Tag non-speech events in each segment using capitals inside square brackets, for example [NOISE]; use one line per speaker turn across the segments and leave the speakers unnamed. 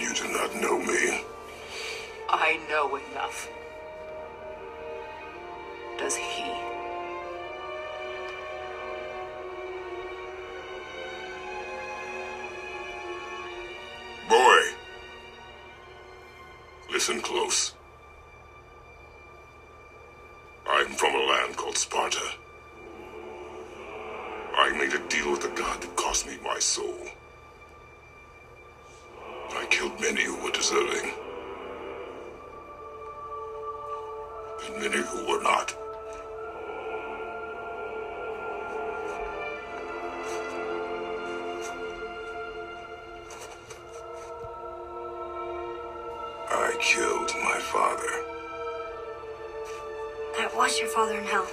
You do not know me.
I know enough. Does he?
Boy, listen close. I'm from a land called Sparta. I made a deal with a god that cost me my soul. Killed many who were deserving. And many who were not. I killed my father.
That was your father in hell.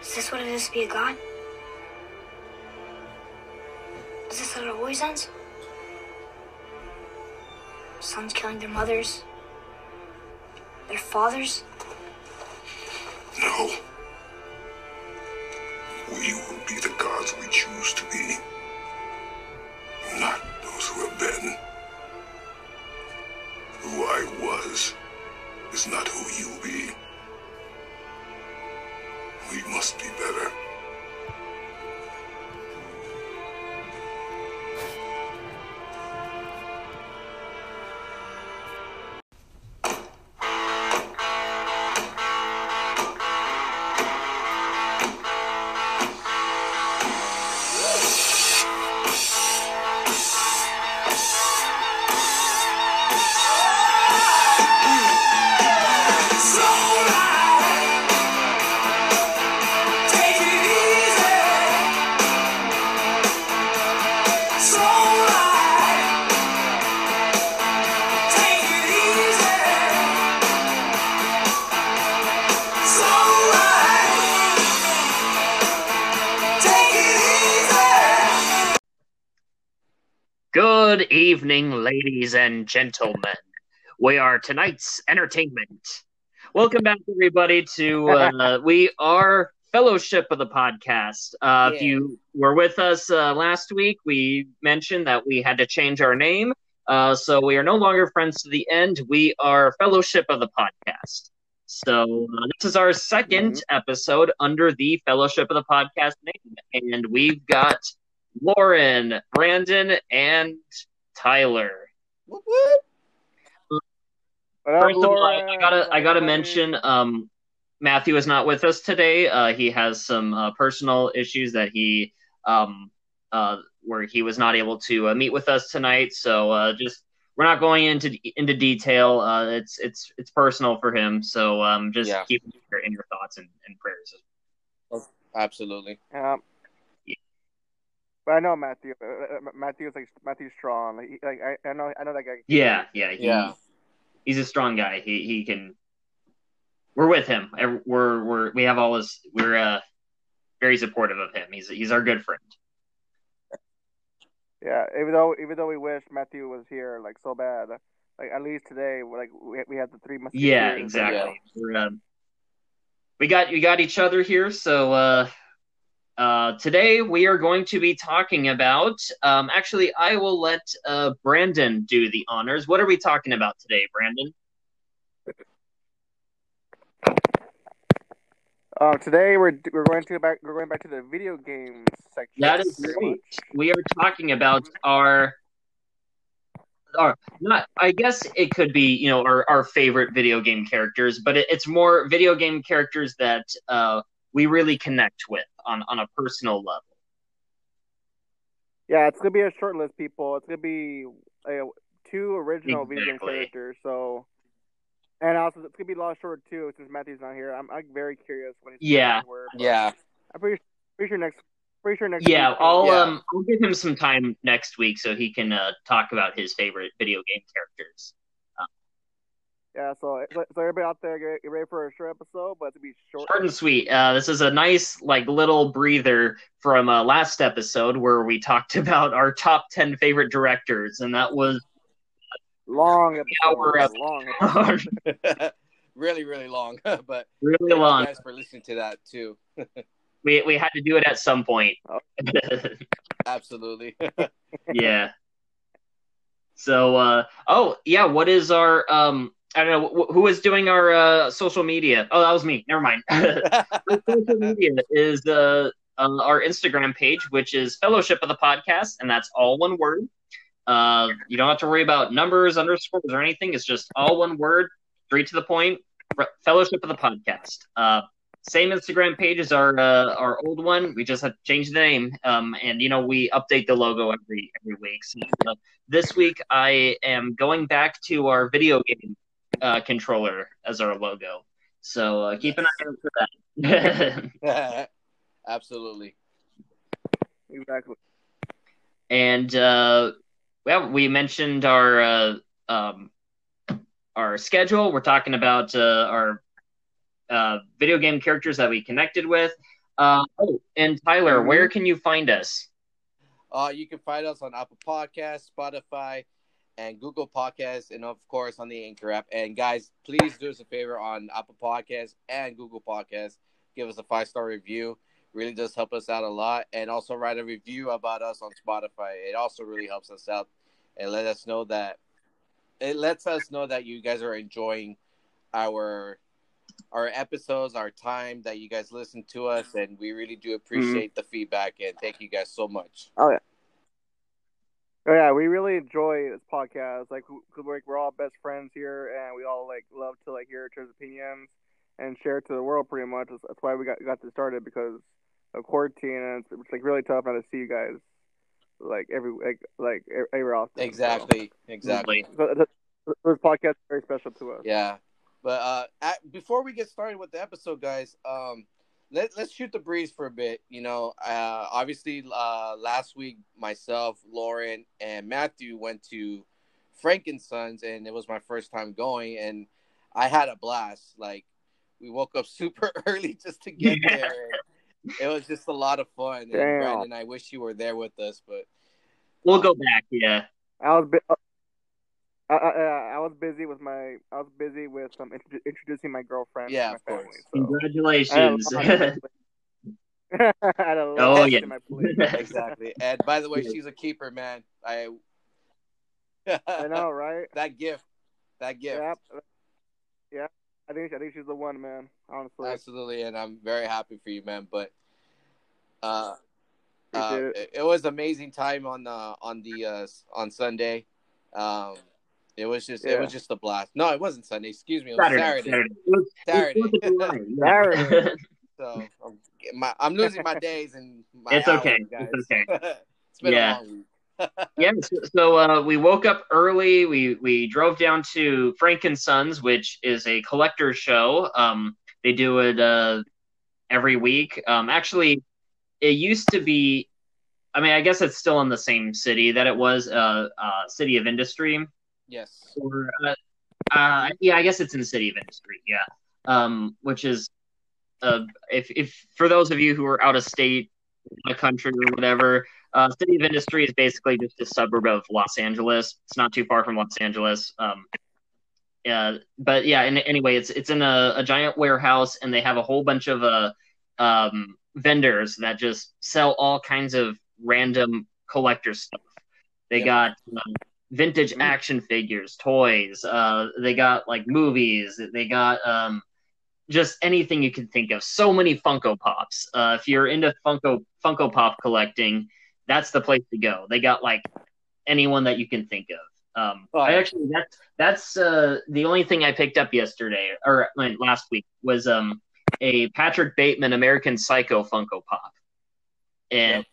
Is this what it is to be a god? Ends? Sons killing their mothers? Their fathers?
Good evening, ladies and gentlemen. We are tonight's entertainment. Welcome back, everybody, to uh, [LAUGHS] we are Fellowship of the Podcast. Uh, If you were with us uh, last week, we mentioned that we had to change our name. Uh, so we are no longer Friends to the End. We are Fellowship of the Podcast. So uh, this is our 2nd episode under the Fellowship of the Podcast name. And we've got Loren, Brandon, and Tyler.
Whoop, whoop.
What up,
First of all, I, gotta I gotta mention um Matthew is not with us today. Uh, he has some uh, personal issues that he um uh where he was not able to uh, meet with us tonight. So uh, just we're not going into into detail. Uh, it's it's it's personal for him. So um just
Yeah.
keep in your, in your thoughts and, and prayers.
Absolutely.
Yeah. But I know Matthew. Uh, uh, Matthew's like Matthew's strong. Like, he- like I, I know, I know that guy.
Yeah, yeah, he,
Yeah.
He's a strong guy. He he can. We're with him. We're we're we have all his. We're uh very supportive of him. He's he's our good friend.
Yeah. Even though, even though we wish Matthew was here, like so bad. Like at least today, like we, we had the three musketeers.
Yeah, exactly. We're, um, we got we got each other here. So uh, uh, today we are going to be talking about. Um, actually, I will let uh, Brandon do the honors. What are we talking about today, Brandon?
Um, today we're we're going to back we're going back to the video games section.
That is right. We are talking about our. Our, not, I guess it could be, you know, our, our favorite video game characters, but it, it's more video game characters that uh, we really connect with on, on a personal level.
Yeah, it's gonna be a short list, people. It's gonna be uh, two original video game characters. So, and also it's gonna be a lot shorter too, since Matthew's not here. I'm, I'm very curious what his
Yeah.
favorites were.
Yeah.
I'm pretty, pretty sure next, pretty sure next.
Yeah,
week-
I'll
Yeah.
um I'll give him some time next week so he can uh, talk about his favorite video game characters.
Yeah, so so everybody out there, get, get ready for a short episode, but it's gonna be short.
Short and sweet. Uh, this is a nice like little breather from uh, last episode where we talked [LAUGHS] about our top ten favorite directors, and that was
long.
Hour up.
long. Episode. [LAUGHS] [LAUGHS]
really, really long. but
really
thank
long.
you guys for listening to that too.
We we had to do it at some point.
Oh.
Absolutely.
yeah. So, uh, oh yeah, what is our um? I don't know wh- who is doing our uh, social media. Oh, that was me. Never mind. [LAUGHS] [LAUGHS] Social media is uh, uh, our Instagram page, which is Fellowship of the Podcast, and that's all one word. Uh, you don't have to worry about numbers, underscores, or anything. It's just all one word, straight to the point. Fellowship of the Podcast. Uh, same Instagram page as our uh, our old one. We just have to change the name, um, and you know we update the logo every every week. So, uh, this week I am going back to our video game uh, controller as our logo. So uh, keep an eye out for that. [LAUGHS]
Absolutely.
Exactly.
and uh, well, we mentioned our uh, um, our schedule. We're talking about uh, our uh, video game characters that we connected with. Uh, oh, and Tyler, where can you find us?
Uh, you can find us on Apple Podcasts, Spotify, and Google Podcasts, and of course on the Anchor app. And guys, please do us a favor on Apple Podcasts and Google Podcasts. Give us a five star review. Really does help us out a lot. And also write a review about us on Spotify. It also really helps us out and let us know that it lets us know that you guys are enjoying our our episodes, our time that you guys listen to us, and we really do mm-hmm. appreciate the feedback and thank you guys so much.
Oh yeah, we really enjoy this podcast. Like, cause we're, we're all best friends here, and we all like love to like hear each other's opinions and share it to the world. Pretty much, that's, that's why we got got this started because of quarantine, and it's, it's like really tough not to see you guys like every like like e- every often.
Exactly, exactly.
So, so th- th- this podcast is very special to us.
Yeah, but uh, at, before we get started with the episode, guys, um, let let's shoot the breeze for a bit. You know, uh, obviously, uh, last week myself, Loren, and Matthew went to Frankensons, and it was my first time going, and I had a blast. Like, we woke up [LAUGHS] super early just to get
Yeah.
there. It was just a lot of fun. And Brandon, I wish you were there with us, but
We'll go back. Yeah.
I was bu- I, I, I I was busy with my I was busy with um, introdu- introducing my girlfriend.
Yeah,
to
of
my
course.
family, so.
Congratulations.
I had a lot- [LAUGHS] [LAUGHS] I had a lot
Oh,
on
yeah.
my [LAUGHS]
exactly. And by the way, she's a keeper, man. I
I know, right?
that gift, that gift.
Yeah, yeah. I think I think she's the one, man. Honestly,
Absolutely, and I'm very happy for you, man. But uh, uh, it, it was amazing time on the on the uh, on Sunday. Um, it was just it was just a blast. No, it wasn't Sunday. Excuse me, it was
Saturday.
Saturday.
Saturday. It was- it
Saturday.
was [LAUGHS] July, yeah.
Saturday.
So I'm, my, I'm losing my [LAUGHS] days and my
It's
hours,
okay.
guys.
It's okay.
it's been
Yeah.
a long week. [LAUGHS]
yeah, so, so uh, we woke up early. We we drove down to Frank and Sons, which is a collector show. Um, they do it uh, every week. Um, actually, it used to be. I mean, I guess it's still in the same city that it was. Uh, uh, City of Industry.
Yes.
Or uh, uh, yeah, I guess it's in the City of Industry. Yeah, um, which is uh, if if for those of you who are out of state, out of country or whatever, uh, City of Industry is basically just a suburb of Los Angeles. It's not too far from Los Angeles. Um, yeah, but yeah. And anyway, it's it's in a, a giant warehouse, and they have a whole bunch of uh, um, vendors that just sell all kinds of random collector stuff. They
Yep.
got uh, vintage
Mm.
action figures, toys. Uh, they got like movies. They got um, just anything you can think of. So many Funko Pops. Uh, if you're into Funko Funko Pop collecting, that's the place to go. They got like anyone that you can think of. Um,
Oh.
I actually that's that's uh, the only thing I picked up yesterday or last week was um, a Patrick Bateman American Psycho Funko Pop, and.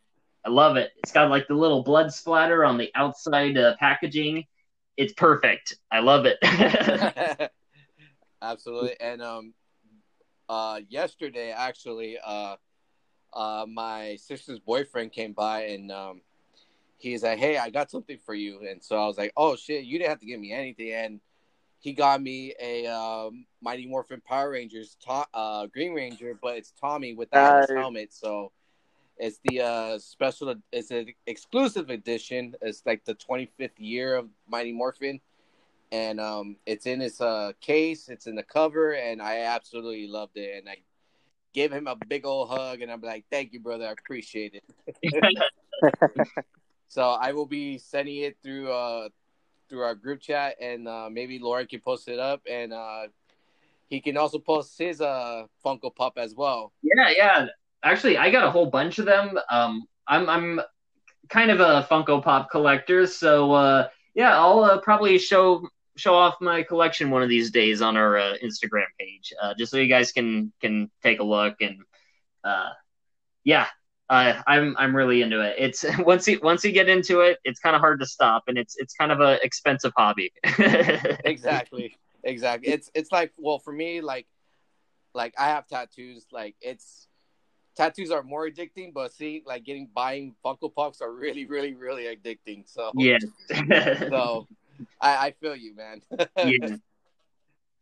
I love it. It's got like the little blood splatter on the outside uh, packaging. It's perfect. I love it. [LAUGHS] [LAUGHS]
Absolutely. And um uh yesterday actually uh uh my sister's boyfriend came by and um he's like, Hey, I got something for you and so I was like, Oh shit, you didn't have to give me anything and he got me a um Mighty Morphin Power Rangers to- uh Green Ranger, but it's Tommy without the Atlas helmet, so it's the uh special it's an exclusive edition. It's like the 25th year of Mighty Morphin and um, it's in its uh, case. It's in the cover, and I absolutely loved it. And I, give him a big old hug, and I'm like, "Thank you, brother. I appreciate it." [LAUGHS] so I will be sending it through uh through our group chat, and uh, maybe Loren can post it up, and uh, he can also post his uh Funko Pop as well.
Yeah, yeah. Actually, I got a whole bunch of them. Um, I'm I'm kind of a Funko Pop collector, so uh, yeah, I'll uh, probably show show off my collection one of these days on our uh, Instagram page, uh, just so you guys can can take a look and uh, yeah, uh, I'm I'm really into it. It's [LAUGHS] once you once you get into it, it's kind of hard to stop, and it's it's kind of a expensive hobby. [LAUGHS]
exactly, exactly. It's it's like well for me like like I have tattoos. Like it's tattoos are more addicting, but see like getting buying Funko Pops are really really really addicting. So
yeah, [LAUGHS]
so I, I feel you, man.
yeah.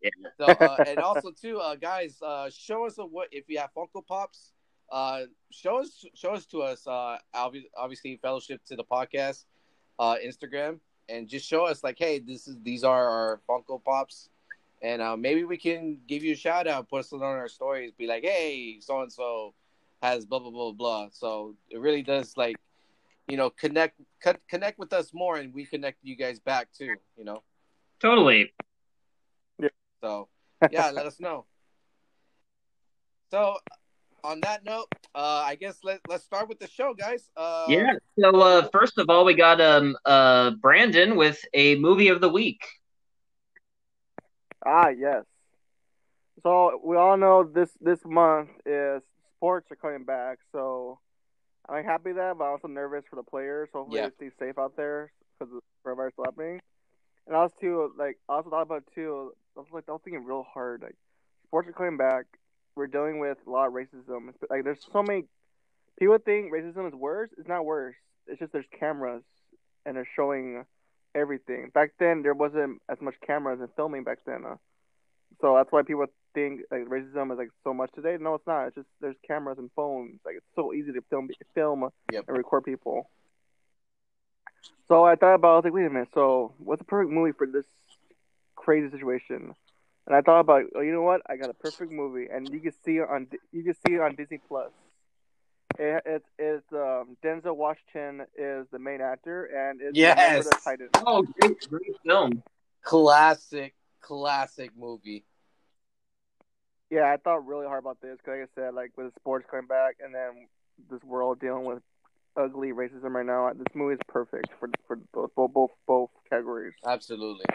Yeah. [LAUGHS] So uh, and also too, uh, guys, uh, show us a, what if you have Funko Pops. Uh, show us show us to us. Uh, obviously, fellowship to the podcast, uh, Instagram, and just show us like, hey, this is these are our Funko Pops, and uh, maybe we can give you a shout out, put us on our stories, be like, hey, so and so has blah blah blah blah. So it really does like, you know, connect connect with us more, and we connect you guys back too. You know.
Totally. Yeah.
So yeah, let us know. So on that note, uh, I guess let let's start with the show, guys. Uh,
yeah. So uh, first of all, we got um uh Brandon with a movie of the week.
Ah yes. So we all know this this month is sports are coming back. So I'm happy that, but I'm also nervous for the players. Hopefully
Yeah.
they stay safe out there because of coronavirus happening. And I was too like I also thought about too. I was like I was thinking real hard. Like sports are coming back. We're dealing with a lot of racism. Like there's so many people think racism is worse. It's not worse. It's just there's cameras and they're showing everything. Back then there wasn't as much cameras and filming back then. Uh, so that's why people think like racism is like so much today. No, it's not. It's just there's cameras and phones. Like it's so easy to film film
Yep.
and record people. So I thought about I was like, wait a minute. So what's the perfect movie for this crazy situation? And I thought about, oh, you know what? I got a perfect movie, and you can see it on you can see it on Disney Plus. It, it's it's um, Denzel Washington is the main actor, and it's
Yes.
The Titans.
Oh, great, great film.
classic, classic movie.
Yeah, I thought really hard about this because, like I said, like with sports coming back, and then this world dealing with ugly racism right now. This movie is perfect for for both both both, both categories.
Absolutely.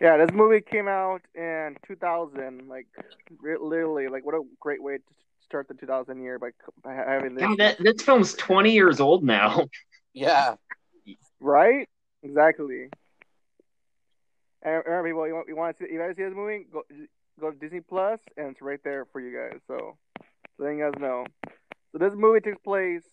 Yeah, this movie came out in 2000. Like, re- literally, like what a great way to start the 2000 year by, by having this.
God, that this film's twenty years old now. [LAUGHS]
Yeah.
Right? Exactly. People, you want, you want to see, you guys see this movie? Go go to Disney Plus, and it's right there for you guys. So, letting you guys know. So this movie takes place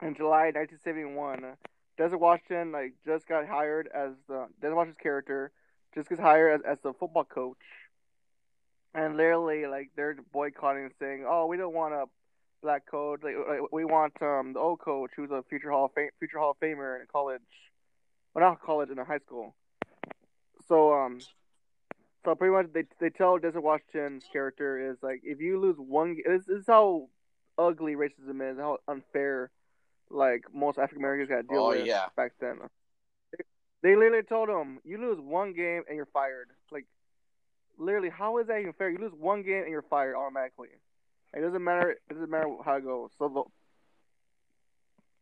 in July 1971. Denzel Washington like just got hired as the Denzel Washington's character just gets hired as, as the football coach, and literally like they're boycotting and saying, "Oh, we don't want a black coach. Like, like, we want um the old coach who's a future hall of fame, future hall of famer in college, well not college in a high school." So um, so pretty much they they tell Denzel Washington's character is like if you lose one, this, this is how ugly racism is, how unfair like most African Americans got to deal
Oh,
with
yeah.
back then. They literally told him, "You lose one game and you're fired." Like, literally, how is that even fair? You lose one game and you're fired automatically. It doesn't matter. It doesn't matter how it goes. So,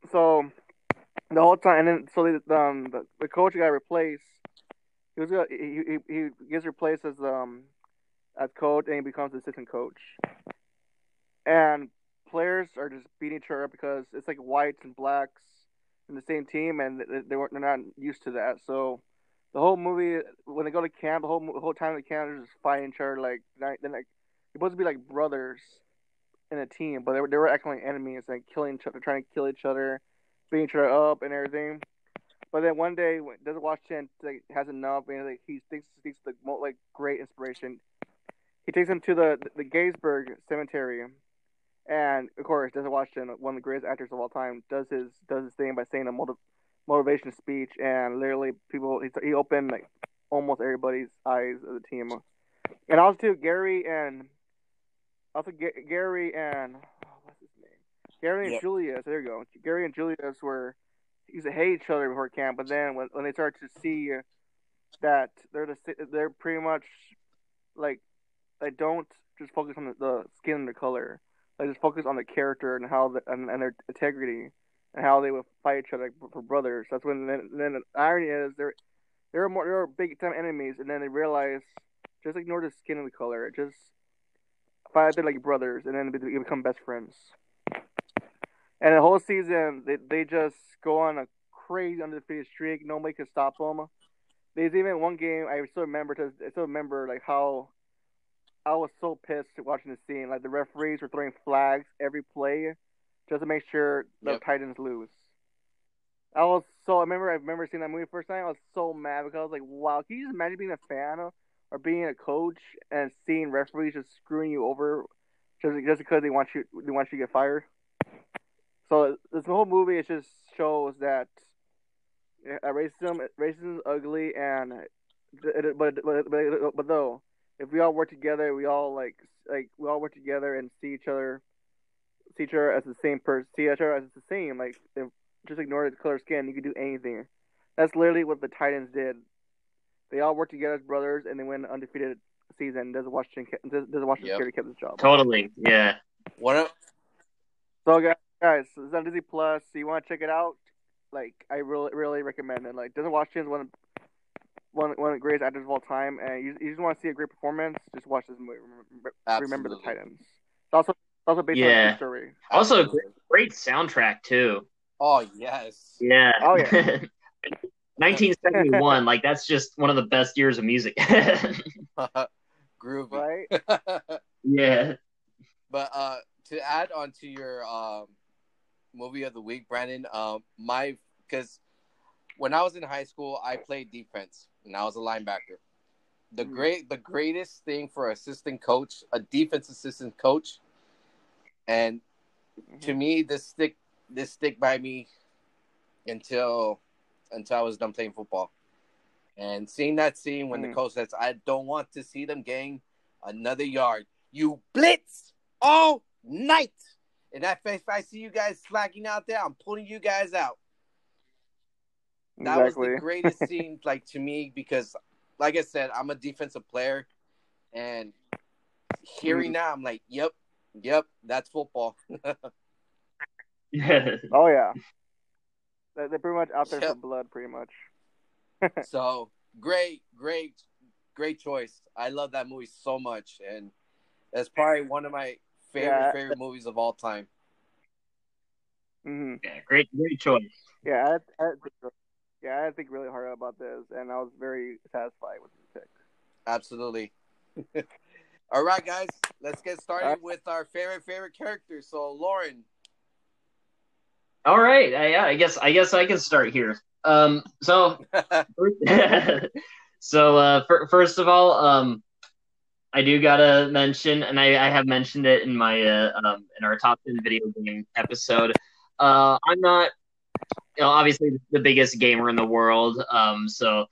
the, so the whole time, and then so the um the, the coach got replaced. He was he, he he gets replaced as um as coach, and he becomes assistant coach. And players are just beating each other up because it's like whites and blacks in the same team, and they- weren't they're not used to that. So the whole movie, when they go to camp, the whole the whole time the camp they're just fighting each other. Like they're like they're supposed to be like brothers in a team, but they were they were acting like enemies, like killing each other, trying to kill each other, beating each other up and everything. But then one day, when Denzel Washington like, has enough, and like, he thinks he's the mo- like great inspiration. He takes him to the the Gettysburg Cemetery, and of course, Denzel Washington, one of the greatest actors of all time, does his does his thing by saying a motiv- motivation speech, and literally people he, he opened like almost everybody's eyes of the team. And also too, Gary and also Ga- Gary and oh, what's his name? Gary and
Yep.
Julius. There you go. Gary and Julius were used to hate each other before camp, but then when when they start to see that they're the they're pretty much like they don't just focus on the, the skin and the color. They just focus on the character and how the, and, and their integrity and how they would fight each other for brothers. That's when then, then the irony is they're they're more they're big time enemies, and then they realize just ignore the skin and the color. Just fight like brothers, and then they become best friends. And the whole season, they they just go on a crazy undefeated streak. Nobody can stop them. There's even one game I still remember. To, I still remember like how I was so pissed watching the scene. Like the referees were throwing flags every play just to make sure the
Yep.
Titans lose. I was so. I remember. I remember seeing that movie first time. I was so mad because I was like, "Wow, can you just imagine being a fan or being a coach and seeing referees just screwing you over just just because they want you they want you to get fired?" So this whole movie it just shows that uh, racism racism is ugly and it, it- but, but but but though if we all work together, we all like like we all work together and see each other see each other as the same person, see each other as the same. Like if, just ignore the color of skin, you can do anything. That's literally what the Titans did. They all worked together as brothers, and they win an undefeated season. Denzel Washington ke- does- doesn't Washington
Yep.
Security kept his job?
Totally. Yeah.
One of
So guys, guys, it's on Disney Plus. So you want to check it out? Like I really, really recommend it. Like Denzel Washington's one of one one of the greatest actors of all time, and you, you just want to see a great performance. Just watch this movie. Remember, remember the Titans. It's also it's also based on a
Yeah.
story.
Also,
Absolutely.
great soundtrack too.
Oh yes.
Yeah.
Oh, yeah. [LAUGHS]
1971, like that's just one of the best years of music. [LAUGHS] [LAUGHS]
Groovy.
Right?
yeah.
But uh, to add on to your um, movie of the week, Brandon, um, my because when I was in high school, I played defense and I was a linebacker. The
Mm.
great, the greatest thing for assistant coach, a defense assistant coach, and to me, this stick, this stick by me until until I was done playing football. And seeing that scene when the
Mm.
coach says, "I don't want to see them gain another yard," you blitz all night. And if if I see you guys slacking out there, I'm pulling you guys out. That
exactly.
was the [LAUGHS] greatest scene, like to me, because, like I said, I'm a defensive player, and hearing mm. that, I'm like, "Yep, yep, that's football." [LAUGHS]
Yeah.
Oh yeah. They're they're pretty much out there for blood, pretty much. [LAUGHS]
so great, great, great choice. I love that movie so much, and that's probably one of my favorite
Yeah.
favorite movies of all time.
hmm
Yeah, great, great choice.
Yeah, I, I, think- yeah, I think really hard about this, and I was very satisfied with the pick.
Absolutely. [LAUGHS] all right, guys, let's get started
All right.
with our favorite favorite characters. So, Loren,
All right, I, yeah, I guess I guess I can start here. Um, so [LAUGHS] [LAUGHS] so uh, fir- first of all, um, I do gotta mention, and I, I have mentioned it in my uh, um, in our top ten video game episode. Uh, I'm not, you know, obviously the biggest gamer in the world. Um, so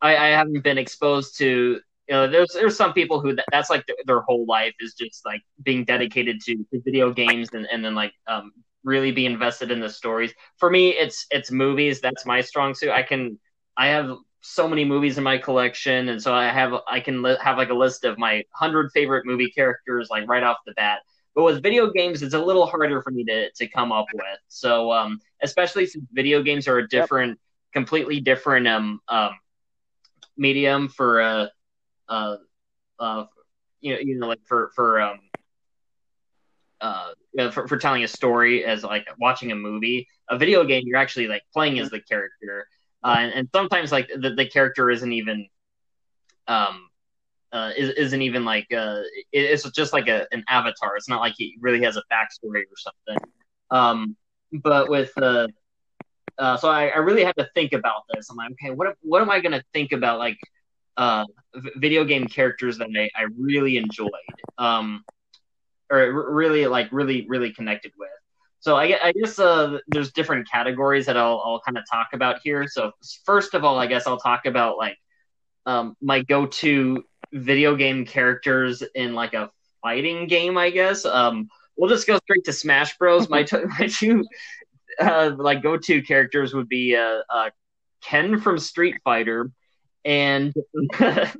I, I haven't been exposed to. You know, there's there's some people who that, that's like their, their whole life is just like being dedicated to, to video games and, and then like um really be invested in the stories. For me, it's it's movies. That's my strong suit. I can I have so many movies in my collection, and so I have I can li- have like a list of my hundred favorite movie characters like right off the bat. But with video games, it's a little harder for me to to come up with. So um, especially since video games are a different, completely different um um medium for uh uh uh you know you know like for for um uh for, for telling a story as like watching a movie a video game you're actually like playing as the character uh, and, and sometimes like the, the character isn't even um uh, is, isn't even like uh it, it's just like a, an avatar it's not like he really has a backstory or something um but with uh uh, so I, I really had to think about this. I'm like, okay, what what am I gonna think about like uh, video game characters that I, I really enjoyed, um, or really like really really connected with. So I, I guess uh, there's different categories that I'll I'll kind of talk about here. So first of all, I guess I'll talk about like um, my go-to video game characters in like a fighting game, I guess. Um, we'll just go straight to Smash Bros. my t- [LAUGHS] my two uh, like go to characters would be uh, uh, Ken from Street Fighter and [LAUGHS]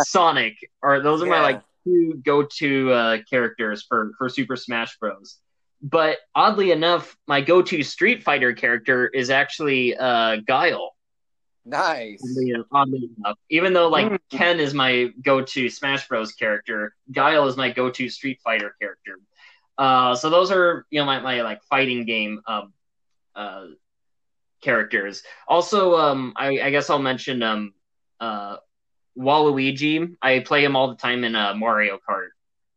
Sonic. Or those are my like two go to uh, characters for for Super Smash Bros. But oddly enough, my go to Street Fighter character is actually uh, Guile.
Nice.
Oddly, oddly enough, even though like
Mm.
Ken is my go-to Smash Bros. character, Guile is my go-to Street Fighter character. Uh, so those are you know my, my like fighting game um, uh, characters. Also, um, I, I guess I'll mention um, uh, Waluigi. I play him all the time in uh, Mario Kart.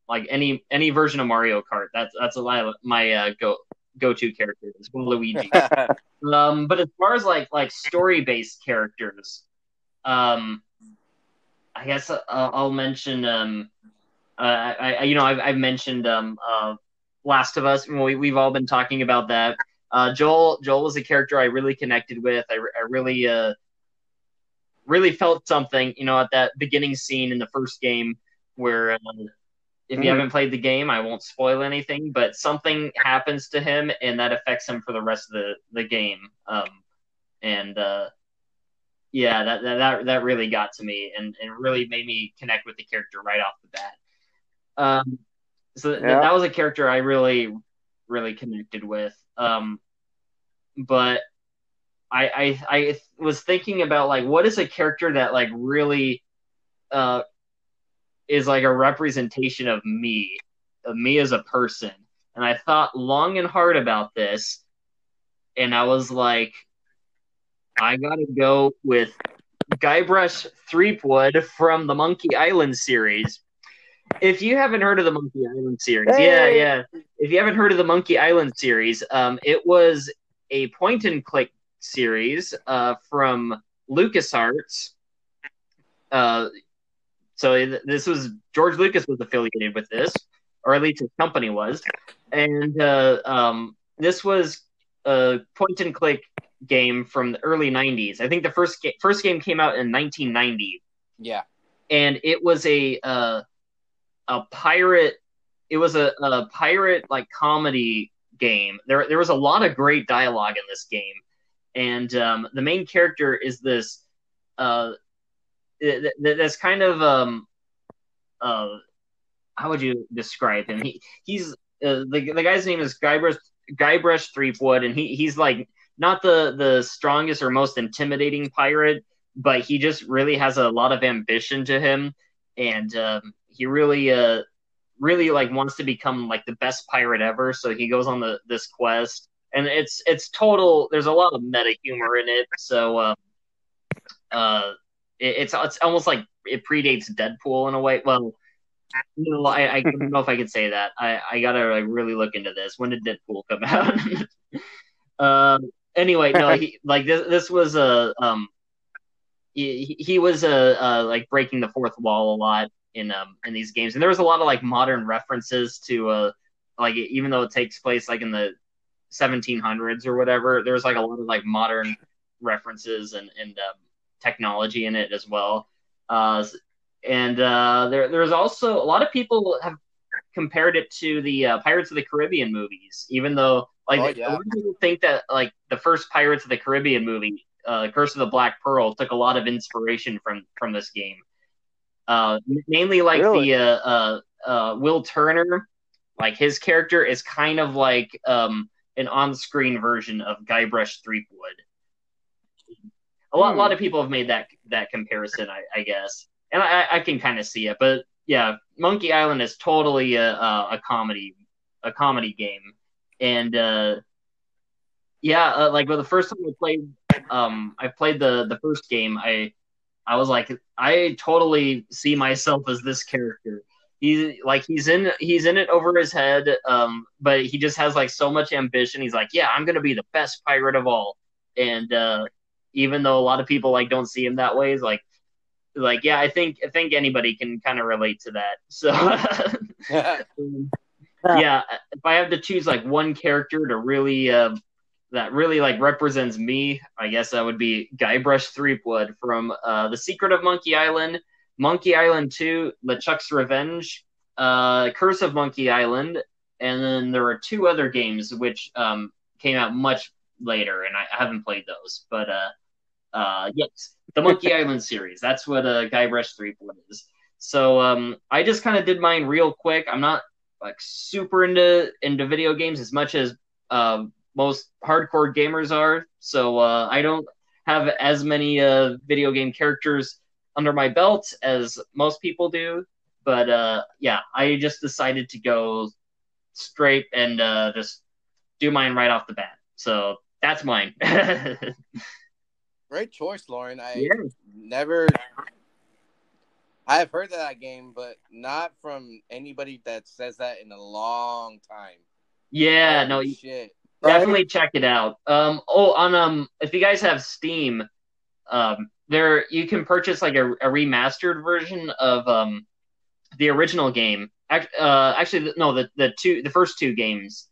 Like any any version of Mario Kart, that's that's a lot of my uh, go go to character is Waluigi. [LAUGHS] Um, but as far as like like story based characters, um, I guess uh, I'll mention um, uh, I, I you know I've, I've mentioned um, uh, Last of Us. We we've all been talking about that. Uh, Joel Joel was a character I really connected with. I, I really uh, really felt something you know at that beginning scene in the first game where. Uh, if you
Mhm.
haven't played the game, I won't spoil anything, but something happens to him and that affects him for the rest of the, the game. Um, and uh, yeah, that, that that that really got to me and, and really made me connect with the character right off the bat. Um, so th-
Yeah.
that was a character I really really connected with. Um, but I, I I was thinking about like what is a character that like really uh is like a representation of me, of me as a person. And I thought long and hard about this, and I was like, I gotta go with Guybrush Threepwood from the Monkey Island series. If you haven't heard of the Monkey Island series, yeah, yeah. If you haven't heard of the Monkey Island series, um, it was a point and click series uh, from LucasArts. Uh, so this was George Lucas was affiliated with this, or at least his company was, and uh, um, this was a point and click game from the early '90s. I think the first ga- first game came out in 1990,
yeah.
and it was a uh, a pirate. It was a, a pirate like comedy game. There there was a lot of great dialogue in this game, and um, the main character is this. Uh, th- th- that's kind of um, uh, how would you describe him? He he's uh, the the guy's name is Guybrush Guybrush Threepwood, and he he's like not the the strongest or most intimidating pirate, but he just really has a lot of ambition to him, and um, he really uh really like wants to become like the best pirate ever. So he goes on the this quest, and it's it's total. There's a lot of meta humor in it, so. Uh, uh, it, it's it's almost like it predates Deadpool in a way. Well, I, I don't [LAUGHS] know if I could say that. I, I gotta like, really look into this. When did Deadpool come out? [LAUGHS] um. Anyway, no, he, [LAUGHS] like this. This was a um. He, he was a uh, like breaking the fourth wall a lot in um in these games, and there was a lot of like modern references to uh like even though it takes place like in the 1700s or whatever, there's like a lot of like modern references and and um, technology in it as well. Uh, and uh, there, there's also a lot of people have compared it to the uh, Pirates of the Caribbean movies, even though like
Oh, yeah.
people think that like the first Pirates of the Caribbean movie, uh, Curse of the Black Pearl, took a lot of inspiration from from this game. Uh, mainly like
Really?
the uh, uh, uh, Will Turner, like his character is kind of like um, an on-screen version of Guybrush Threepwood. A lot, a lot of people have made that that comparison, I, I guess, and I, I can kind of see it. But yeah, Monkey Island is totally a, a, a comedy, a comedy game, and uh, yeah, uh, like well, the first time I played, um, I played the the first game. I I was like, I totally see myself as this character. He's like he's in he's in it over his head, um, but he just has like so much ambition. He's like, yeah, I'm gonna be the best pirate of all, and uh, even though a lot of people like don't see him that way, is like like yeah, I think I think anybody can kind of relate to that. So [LAUGHS] [LAUGHS] yeah, if I have to choose like one character to really uh, that really like represents me, I guess that would be Guybrush Threepwood from uh, The Secret of Monkey Island, Monkey Island 2, LeChuck's Revenge, uh, Curse of Monkey Island, and then there are two other games which um, came out much later, and I, I haven't played those. But uh, uh, yes, the Monkey [LAUGHS] Island series. That's what uh, Guybrush Threepwood is. So um, I just kind of did mine real quick. I'm not like super into into video games as much as uh, most hardcore gamers are. So uh, I don't have as many uh, video game characters under my belt as most people do. But uh, yeah, I just decided to go straight and uh, just do mine right off the bat. So that's mine. [LAUGHS]
Great choice, Loren. I
Yeah.
never. I have heard of that game, but not from anybody that says that in a long time.
yeah, no,
shit.
definitely check it out. Um, oh, on um, if you guys have Steam, um, there you can purchase like a, a remastered version of um, the original game. Uh, actually, no, the the two, the first two games,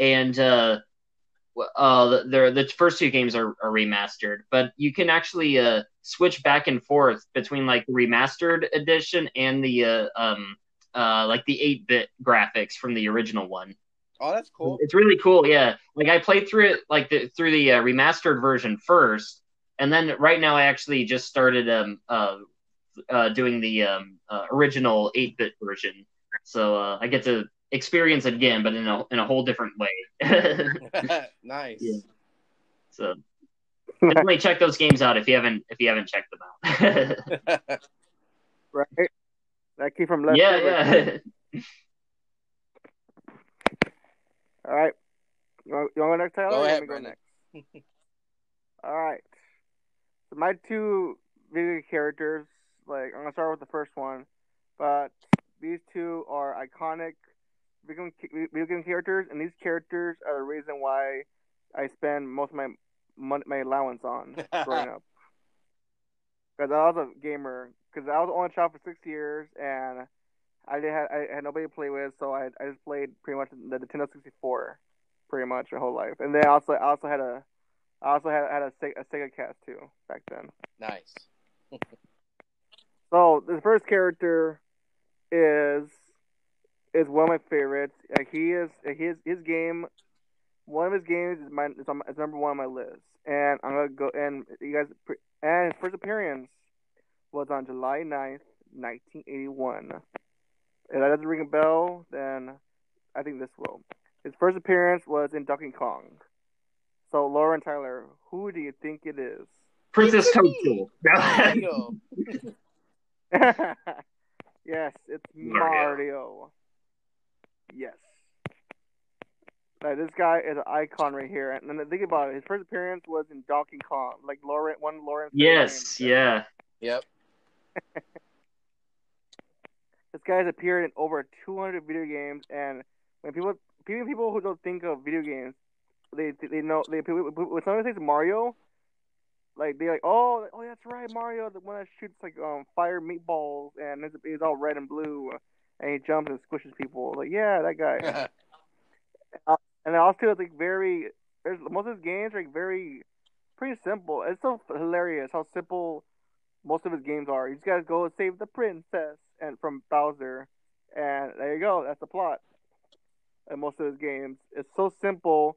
and uh, uh, the the first two games are, are remastered, but you can actually uh switch back and forth between like the remastered edition and the uh um uh like the eight bit graphics from the original one.
Oh, that's cool.
It's really cool, yeah. Like I played through it like the, through the uh, remastered version first, and then right now I actually just started um uh, uh doing the um uh, original eight bit version, so uh, I get to experience it again, but in a in a whole different way. [LAUGHS] [LAUGHS]
nice.
Yeah. so definitely check those games out if you haven't if you haven't checked them out. [LAUGHS]
right? That came from left.
yeah,
Field.
yeah.
All right. You want, you want to go next, Tyler?
Go ahead,
want me to
Brandon.
next? All right. So my two video characters, like I'm gonna start with the first one, but these two are iconic video game, video game characters, and these characters are the reason why I spend most of my mon- my allowance on [LAUGHS] growing up. Because I was a gamer, because I was the only child for six years, and I didn't have, I had nobody to play with, so I I just played pretty much the Nintendo 64, pretty much my whole life. And then I also I also had a I also had had a, a Sega Cast too back then.
nice. [LAUGHS]
So the first character is is one of my favorites. Like he is his his game. One of his games is my is, on, is number one on my list, and I'm gonna go and you guys and his first appearance was on July 9th, 1981. If that doesn't ring a bell, then I think this will. His first appearance was in Donkey Kong. So Loren Tyler, who do you think it is?
Princess Toadstool. [LAUGHS]
Mario. [LAUGHS]
yes, it's
Mario.
Mario. Yes. Like, this guy is an icon right here. And then think about it. His first appearance was in Donkey Kong, like Loren, one of Loren's favorite
yes,
games.
yeah.
Yep. [LAUGHS]
This guy has appeared in over 200 video games, and when people people people who don't think of video games, they they know they when someone says Mario, like they're like, oh, oh, that's right, Mario, the one that shoots like um fire meatballs, and it's, it's all red and blue, and he jumps and squishes people. Like, yeah, that guy. [LAUGHS] Uh, and also, it's like very. There's most of his games are like very, pretty simple. It's so hilarious how simple most of his games are. You just gotta go save the princess and from Bowser, and there you go. That's the plot. And most of his games, it's so simple,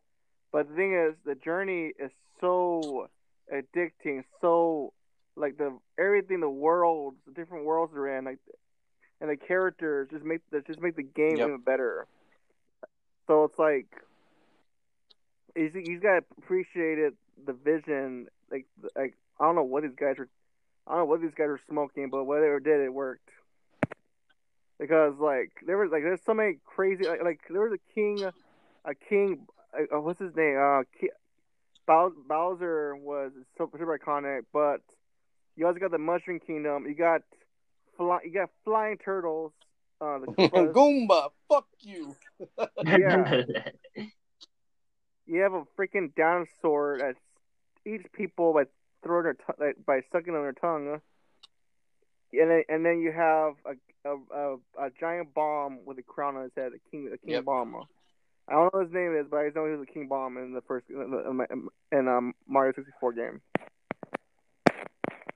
but the thing is, the journey is so addicting. So like the everything, the worlds, the different worlds they're in, like, and the characters just make that just make the game
Yep.
even better. So it's like he's he's got to appreciate it, the vision. Like like I don't know what these guys are, I don't know what these guys are smoking, but whatever did it worked. Because like there was like there's so many crazy like, like there was a king, a king. Uh, what's his name? Uh, Ki- Bow- Bowser was so super iconic, but you also got the Mushroom Kingdom. You got fly, you got flying turtles. Uh, the [LAUGHS] Koopas.
Goomba, fuck you. [LAUGHS]
Yeah. you have a freaking dinosaur that eats people by throwing their t- like, by sucking on their tongue, and then and then you have a a, a, a giant bomb with a crown on his head, a king a king
Yep.
bomb. I don't know what his name is, but I know he was a king bomb in the first in, the- in um Mario sixty four game.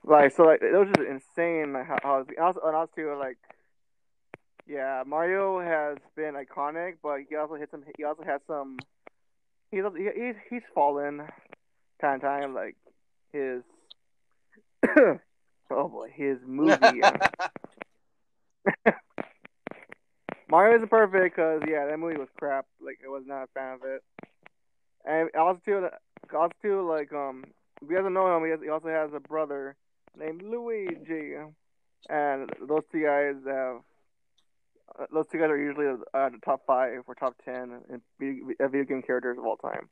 Like so, like it was just insane. Like how, how and also and also like Yeah, Mario has been iconic, but he also hit some. He also has some. He's he, he's he's fallen time time, like his. [COUGHS] oh boy, his movie. [LAUGHS] Mario isn't perfect because yeah, that movie was crap. Like I was not a fan of it. And also too, also too, like um, if you guys don't know him, he, has, he also has a brother named Luigi, and those two guys have. Uh, those two guys are usually uh, the top five or top ten in video, video game characters of all time.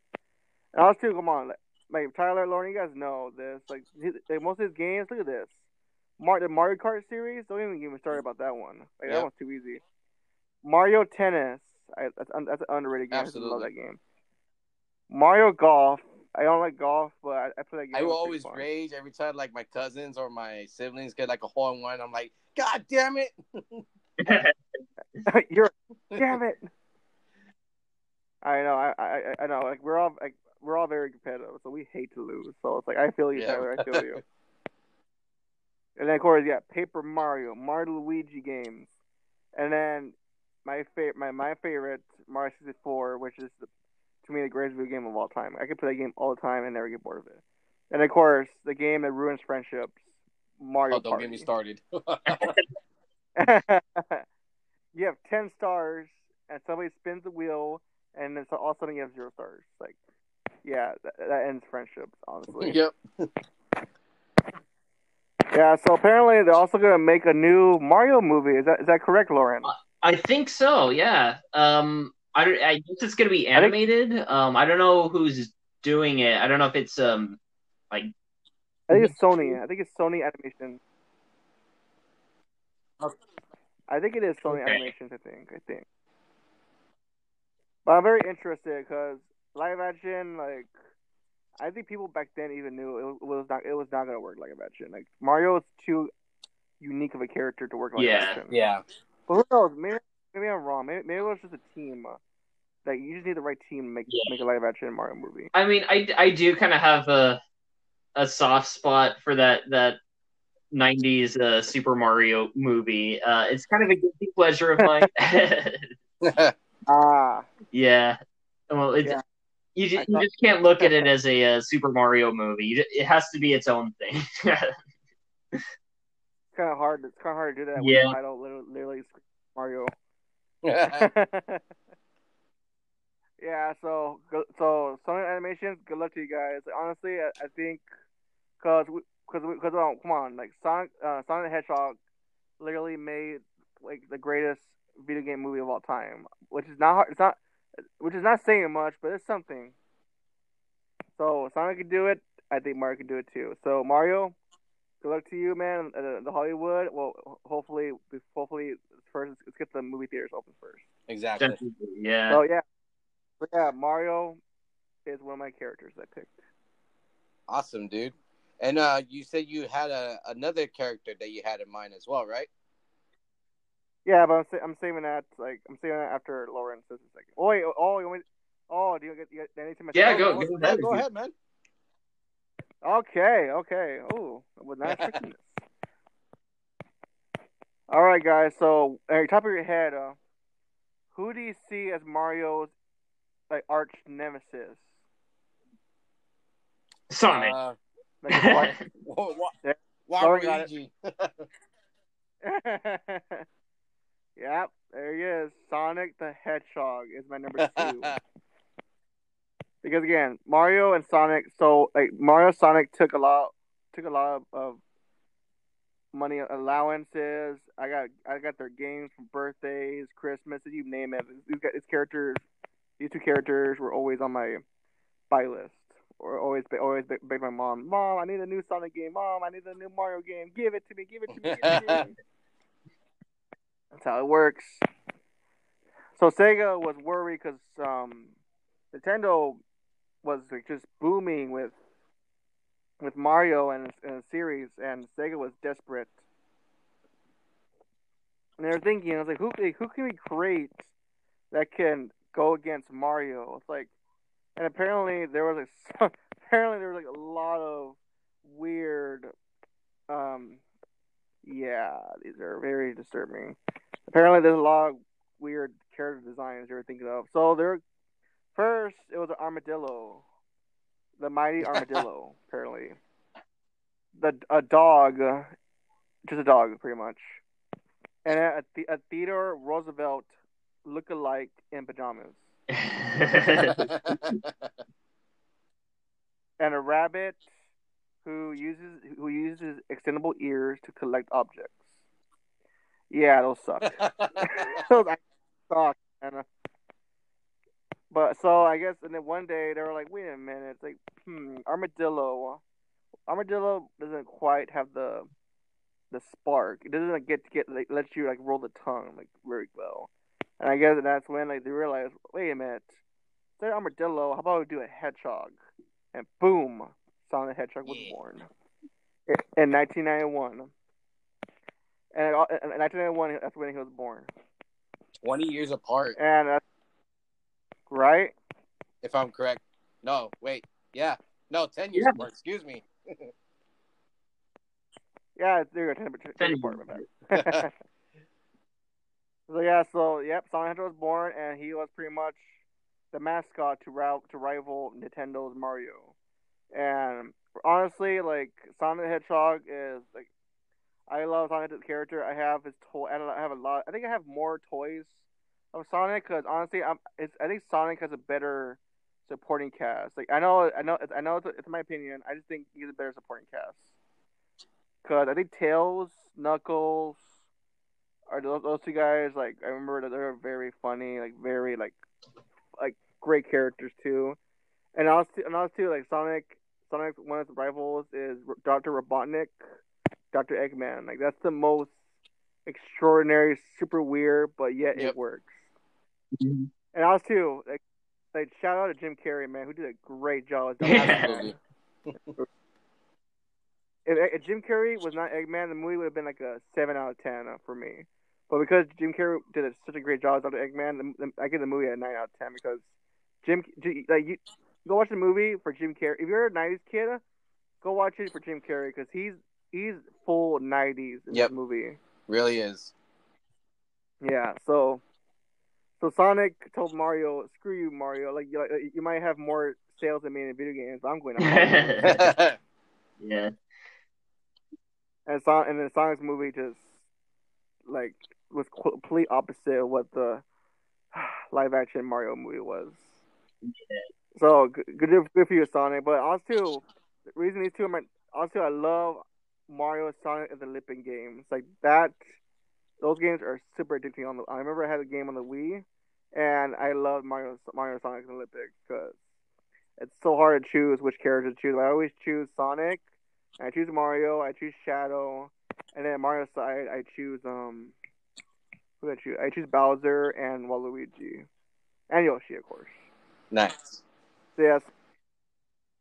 And also too, come on, like, like Tyler, Loren, you guys know this. Like, his, like most of his games, look at this. Mar- the Mario Kart series, don't even get me started about that one. Like
Yep.
that one's too easy. Mario Tennis, I, that's that's an underrated game. I
Absolutely.
love that game. Mario Golf, I don't like golf, but I, I play that game.
I will always
fun.
rage every time like my cousins or my siblings get like a hole in one. I'm like, God damn it! [LAUGHS]
You're [LAUGHS] damn it. I know, I, I, I know. Like we're all like we're all very competitive, so we hate to lose. So it's like I feel you,
Yeah.
Tyler. I feel you. [LAUGHS] And then of course, yeah, Paper Mario, Mario Luigi games, and then my favorite, my my favorite Mario 64, which is the, to me the greatest video game of all time. I could play that game all the time and never get bored of it. And of course, the game that ruins friendships, Mario
Oh, don't get me started. [LAUGHS] [LAUGHS]
you have ten stars, and somebody spins the wheel, and then all of a sudden you have zero stars. Like, yeah, that, that ends friendships, honestly.
yep. [LAUGHS]
Yeah. So apparently they're also gonna make a new Mario movie. Is that is that correct, Loren?
I think so. Yeah. Um, I, don't- I guess it's gonna be
I think-
animated. Um, I don't know who's doing it. I don't know if it's um, like
I think it's Sony. I think it's Sony Animation. I think it is Sony
Okay.
Animations. I think. I think. But I'm very interested because live action, like, I think people back then even knew it was not. It was not gonna work live action. Like Mario is too unique of a character to work live
Yeah.
action.
Yeah.
But who knows? Maybe, maybe I'm wrong. Maybe, maybe it was just a team. Uh, like you just need the right team to make
Yeah.
make a live action Mario movie.
I mean, I, I do kind of have a a soft spot for that that '90s uh, Super Mario movie. Uh, it's kind of a guilty pleasure of mine. [LAUGHS] [LAUGHS]
Ah,
yeah. Well, it's,
Yeah.
you just, you just can't look at it [LAUGHS] as a uh, Super Mario movie. You- It has to be its own thing.
it's kind of hard. It's kind of hard to do that.
Yeah.
When the title literally, literally Mario. [LAUGHS] [LAUGHS] yeah, so so Sony Animations, good luck to you guys. Honestly, I, I think because because because oh, come on, like Sonic uh, Sonic the Hedgehog literally made like the greatest video game movie of all time, which is not hard. It's not which is not saying much, but it's something. So Sonic can do it. I think Mario can do it too. So Mario, good luck to you, man. Uh, the Hollywood. Well, hopefully, hopefully first let's get the movie theaters open first.
exactly.
yeah.
So yeah, but yeah, Mario is one of my characters I picked.
Awesome, dude. And uh, you said you had a another character that you had in mind as well, right?
Yeah, but I'm, sa- I'm saving that like I'm saving that after Loren says a second. Oh wait, oh you want me? Oh, do you get, you get anything?
Yeah, go-
myself?
go
Yeah,
ahead.
go ahead, man.
Okay, okay. Oh, I was not expecting this. All right, guys. So, at top of your head, uh, who do you see as Mario's like arch nemesis?
Sonic.
Uh,
Like, what? [LAUGHS]
wa- wa-
There- got
Waluigi. [LAUGHS]
yep, there he is. Sonic the Hedgehog is my number two. [LAUGHS] because again, Mario and Sonic. So like Mario, Sonic took a lot, took a lot of, of money allowances. I got, I got their games for birthdays, Christmas, you name it. These, got, these characters, these two characters were always on my buy list. Or always, always beg beg my mom, Mom, I need a new Sonic game. Mom, I need a new Mario game. Give it to me. Give it to me. Give it to me. [LAUGHS] That's how it works. So Sega was worried because um, Nintendo was like, just booming with with Mario and, and series, and Sega was desperate. And they were thinking, I was like, who who can we create that can go against Mario? It's like, and apparently there was like [LAUGHS] apparently there was like a lot of weird, um, yeah, these are very disturbing. apparently there's a lot of weird character designs you're thinking of. So there, first it was an armadillo, the mighty [LAUGHS] armadillo. apparently, the a dog, just a dog, pretty much, and a, a Theodore Roosevelt look-alike in pajamas, [LAUGHS] and a rabbit who uses who uses extendable ears to collect objects. Yeah, those suck. [LAUGHS] those suck, man. But so I guess, and then one day they were like, "Wait a minute, it's like, hmm, armadillo, armadillo doesn't quite have the the spark. It doesn't get to get like let you like roll the tongue like very well." And I guess that's when like they realized, "Wait a minute, instead of armadillo, how about we do a hedgehog?" And boom, Sonic the Hedgehog was
Yeah.
born in 1991. And in 1991, that's when he was born.
Twenty years apart,
And that's right.
if I'm correct. No, wait. Yeah. No, ten years
Yeah.
apart. Excuse me. [LAUGHS]
Yeah, there you go. Ten, ten,
Ten
department back. [LAUGHS] so yeah, so yep, Sonic the Hedgehog was born, and he was pretty much the mascot to route to rival Nintendo's Mario. And honestly, like Sonic the Hedgehog is like, I love Sonic the character. I have his toy. I, don't know, I have a lot. I think I have more toys of Sonic because honestly, I'm. It's. I think Sonic has a better supporting cast. Like I know, I know, I know. It's, it's my opinion. I just think he's a better supporting cast. Cause I think Tails, Knuckles, are those, those two guys. Like I remember that they're very funny, like very like, like great characters too. And also, and also too, like Sonic, Sonic one of his rivals is Doctor Robotnik, Doctor Eggman. Like that's the most extraordinary, super weird, but yet
Yep.
it works. And I was too, like, like shout out to Jim Carrey, man, who did a great job as [LAUGHS]
Yeah.
Eggman. If, if Jim Carrey was not Eggman, the movie would have been like a seven out of ten uh, for me. But because Jim Carrey did a, such a great job as Dr. Eggman, the, the, I give the movie a nine out of ten because Jim, like you, go watch the movie for Jim Carrey. If you're a '90s kid, go watch it for Jim Carrey because he's he's full '90s in
Yep.
that movie.
Really is.
Yeah, so so Sonic told Mario, "Screw you, Mario. Like you, like, you might have more sales than me in video games, I'm going to." [LAUGHS]
yeah.
and Son- and then Sonic's movie just like was complete opposite of what the [SIGHS] live action Mario movie was. So good, good, for you, Sonic. But also, the reason these two are my also I love Mario Sonic and the Olympic games. Like that, those games are super addicting. On the, I remember I had a game on the Wii, and I love Mario, Mario, Sonic, and Olympic because it's so hard to choose which character to choose. I always choose Sonic. I choose Mario. I choose Shadow, and then Mario side I choose um. Who did I choose? I choose Bowser and Waluigi, and Yoshi, of course.
nice.
So yes,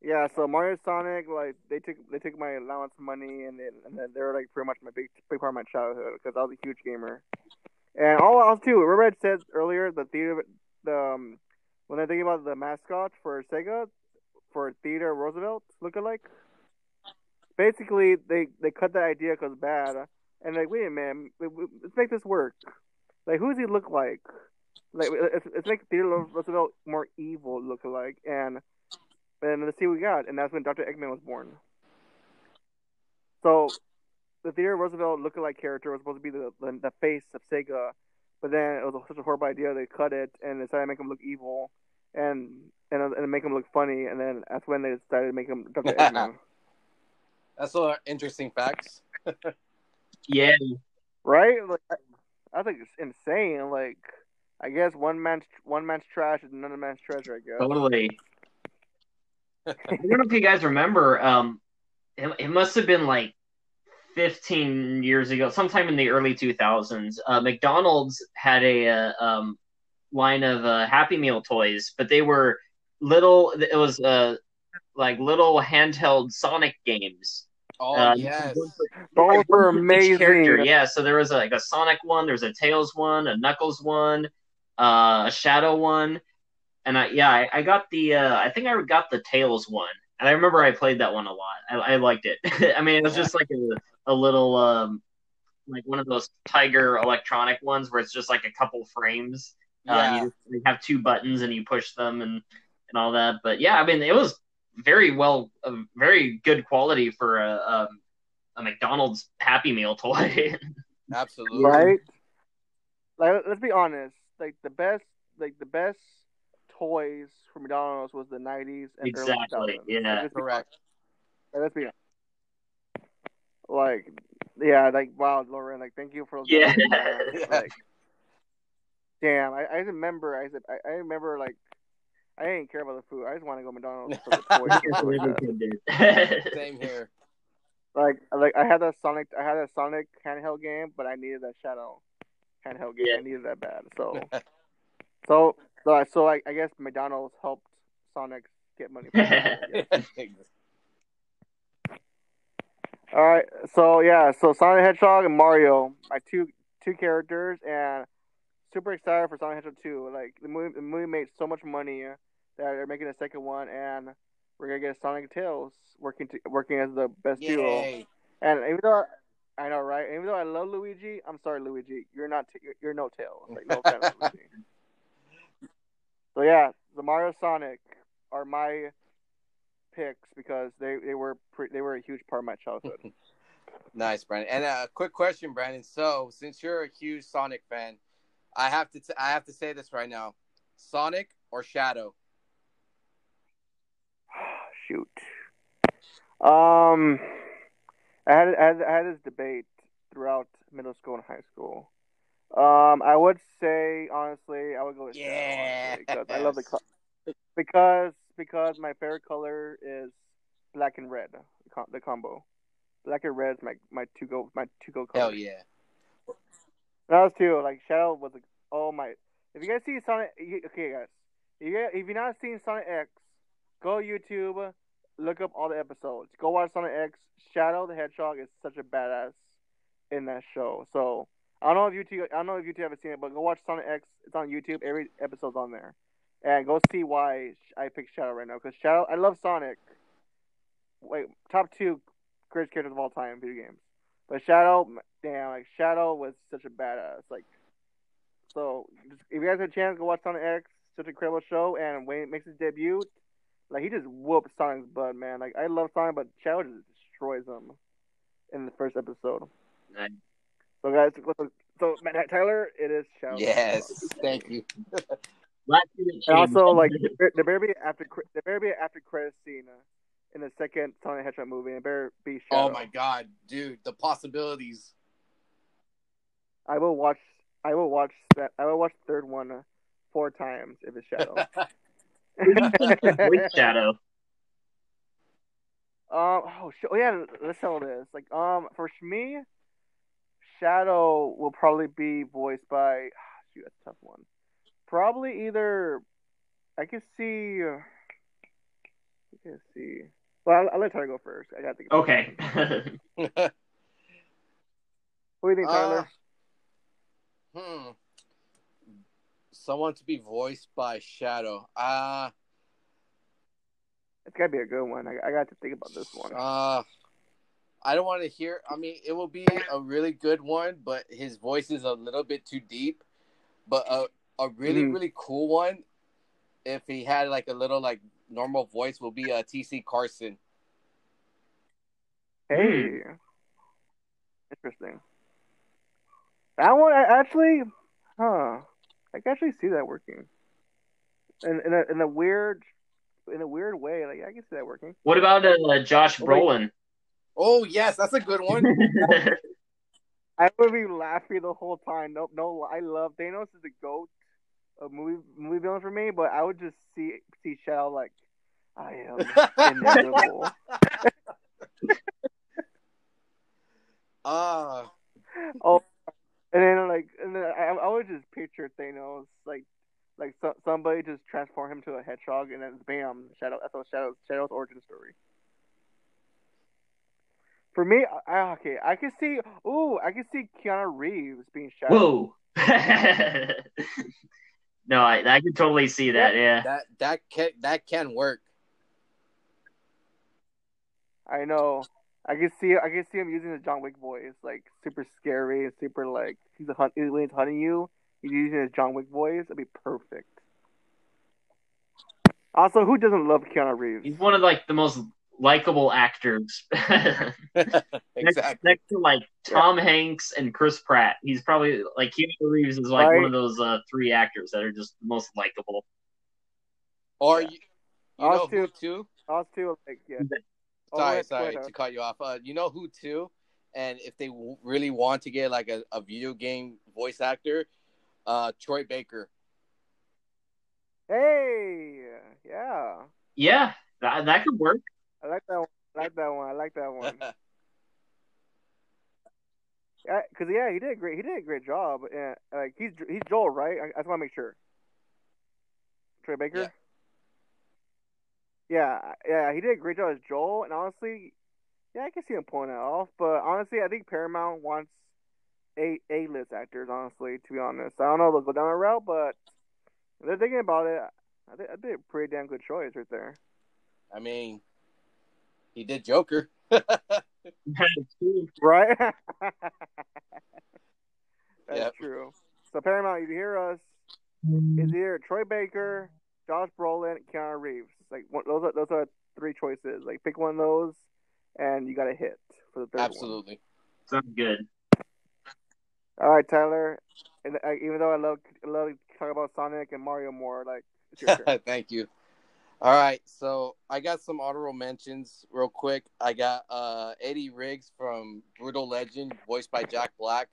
yeah. So Mario Sonic, like they took they took my allowance money, and then and then they're like pretty much my big big part of my childhood because I was a huge gamer. And all else too. Remember I said earlier the theater the um, when I think about the mascot for Sega for Theodore Roosevelt lookalike. Basically, they they cut that idea because bad, and like wait a minute, let's make this work. Like who does he look like? Like let's make Theodore Roosevelt more evil lookalike, and and let's see what we got. And that's when Dr. Eggman was born. So the Theodore Roosevelt lookalike character was supposed to be the, the the face of Sega, but then it was such a horrible idea they cut it and decided to make him look evil, and and and make him look funny, and then that's when they decided to make him Dr. [LAUGHS] Eggman.
That's some interesting facts. [LAUGHS]
Yeah.
right? Like, I think it's insane. Like, I guess one man's one man's trash is another man's treasure. I guess.
Totally. I don't know if you guys remember. Um, it, it must have been like 15 years ago, sometime in the early 2000s. Uh, McDonald's had a uh, um, line of uh, Happy Meal toys, but they were little. It was uh, like little handheld Sonic games.
Oh
Uh,
yes.
Those were
Each character,
amazing.
yeah. So there was like a Sonic one, there's a Tails one, a Knuckles one, uh, a Shadow one, and I yeah, I, I got the uh, I think I got the Tails one, and I remember I played that one a lot. I, I liked it. [LAUGHS] I mean, it was just like a, a little um, like one of those Tiger electronic ones where it's just like a couple frames. Uh, you, you have two buttons and you push them and and all that. But yeah, I mean, it was very well, a very good quality for a a, a McDonald's Happy Meal toy. [LAUGHS]
Absolutely.
right? Like, let's be honest. Like the best, like the best toys for McDonald's was the '90s and
Exactly,
early 2000s.
yeah.
Like,
Correct.
Like, let's be honest. Like, yeah, like wow, Loren, like thank you for those.
Yeah.
memories, [LAUGHS] Like, damn, I, I remember. I said I, I remember like I didn't care about the food. I just want to go to McDonald's for the toys. and stuff like, that.
Same here.
like, like I had that Sonic. I had a Sonic handheld game, but I needed that Shadow handheld game.
Yeah.
I needed that bad. So, [LAUGHS] so, so, I- so I, I guess McDonald's helped Sonic get money. From it, I guess. All right, so yeah, so Sonic the Hedgehog and Mario, my two two characters, and super excited for Sonic the Hedgehog two. Like the movie, the movie made so much money that they're making a second one, and we're gonna get Sonic Tails working to, working as the best duo. And even though I know, right? Even though I love Luigi, I'm sorry, Luigi, you're not you're, you're no Tails. Like no fan of Luigi. [LAUGHS] So yeah, the Mario Sonic are my picks because they they were pre- they were a huge part of my childhood. [LAUGHS]
Nice, Brandon. And a quick question, Brandon. So, since you're a huge Sonic fan, I have to t- I have to say this right now: Sonic or Shadow? [SIGHS]
Shoot. Um, I had I had, I had this debate throughout middle school and high school. Um, I would say honestly, I would go with honestly, [LAUGHS] because I love the co- because because my favorite color is black and red. The, combo, black and red is my my two go my two go color.
Hell yeah!
That was too. Like Shadow was like, oh my. If you guys see Sonic, okay, guys, if you if you're not seeing Sonic X, go YouTube, look up all the episodes. Go watch Sonic X. Shadow the Hedgehog is such a badass in that show. So I don't know if you two, I don't know if you two haven't seen it, but go watch Sonic X. It's on YouTube. Every episode's on there, and go see why I picked Shadow right now. Because Shadow, I love Sonic. Wait, top two greatest characters of all time in video games. But Shadow, damn, like Shadow was such a badass. Like, so if you guys have a chance, go watch Sonic X. Such an incredible show, and when he makes his debut, like he just whooped Sonic's butt, man. Like I love Sonic, but Shadow just destroys him in the first episode.
Nice.
So guys, so, so man, Tyler, it is Shadow.
Yes, thank you.
Glad you didn't
And also, like there there better be after cre- there better be after credit scene in the second Sonic Hedgehog movie, and it better be Shadow.
Oh my god, dude, the possibilities.
I will watch. I will watch that. I will watch the third one four times if it's Shadow.
Voice Shadow.
Um. Oh, sh- oh yeah. Let's tell this. Like, um, for me, Shadow will probably be voiced by. Shoot, that's a tough one. Probably either. I can see. I can see. Well, I'll, I'll let Tyler go first. I got to
Okay. [LAUGHS]
What do you think, Tyler?
Uh, hmm. Someone to be voiced by Shadow. Uh
it's gotta be a good one. I, I got to think about this one.
uh I don't want to hear I mean it will be a really good one, but his voice is a little bit too deep. But a a really,
Mhm.
really cool one, if he had like a little like normal voice will be a TC Carson.
Hey, interesting. That one, I actually, huh? I can actually see that working. In in a in a weird, in a weird way. Like I can see that working.
what about uh, Josh
Wait.
Brolin?
Oh yes, that's a good one. [LAUGHS]
I would be laughing the whole time. No, no, I love Thanos is the goat of movie movie villain for me. But I would just see see Shadow like, I am [LAUGHS] inevitable. [LAUGHS]
Ah,
oh, and then like, and then I, I would just picture Thanos like, like so, somebody just transform him to a hedgehog, and then bam, Shadow. That's what Shadow's Shadow's origin story. For me, I, I- okay, I can see. Ooh, I can see Keanu Reeves being Shadow.
Whoa. [LAUGHS] no, I, I can totally see that. Yeah.
that that can that can work.
I know. I can see I can see him using the John Wick voice, like super scary and super like he's a hunt when he's hunting you. He's using his John Wick voice. It'd be perfect. Also, who doesn't love Keanu Reeves?
He's one of like the most likable actors. [LAUGHS] [LAUGHS] next,
exactly.
next to like Tom Hanks and Chris Pratt, he's probably like Keanu Reeves is like
Right.
one of those uh, three actors that are just the most likable.
Or
Yeah.
you, you know
Us
who
too.
too?
Us too, like yeah.
Sorry,
wait,
sorry
wait,
to cut you off. Uh, you know who too? And if they w- really want to get like a, a video game voice actor, uh, Troy Baker.
Hey, yeah,
Yeah, that that could work.
I like that one. I like that one. I like that one. [LAUGHS] Yeah, cause yeah, he did a great. He did a great job. And like he's he's Joel, right? I, I just want to make sure. Troy Baker. Yeah. yeah, he did a great job as Joel. And honestly, yeah, I can see him pulling it off. But honestly, I think Paramount wants a A list actors. Honestly, to be honest, I don't know if they'll go down that route, but if they're thinking about it. I think I think a pretty damn good choice right there.
I mean, he did Joker. [LAUGHS]
Right? [LAUGHS] That's
Yep.
true. So Paramount, if you hear us, is either Troy Baker, Josh Brolin, Keanu Reeves. Like one, those are those are three choices. Like pick one of those, and you got a hit for the third one.
Absolutely.
Sounds good.
All right, Tyler. And uh, even though I love I love talk about Sonic and Mario more, like it's your [LAUGHS] turn.
Thank you. All right, so I got some honorable mentions real quick. I got uh, Eddie Riggs from Brutal Legend, voiced by Jack Black.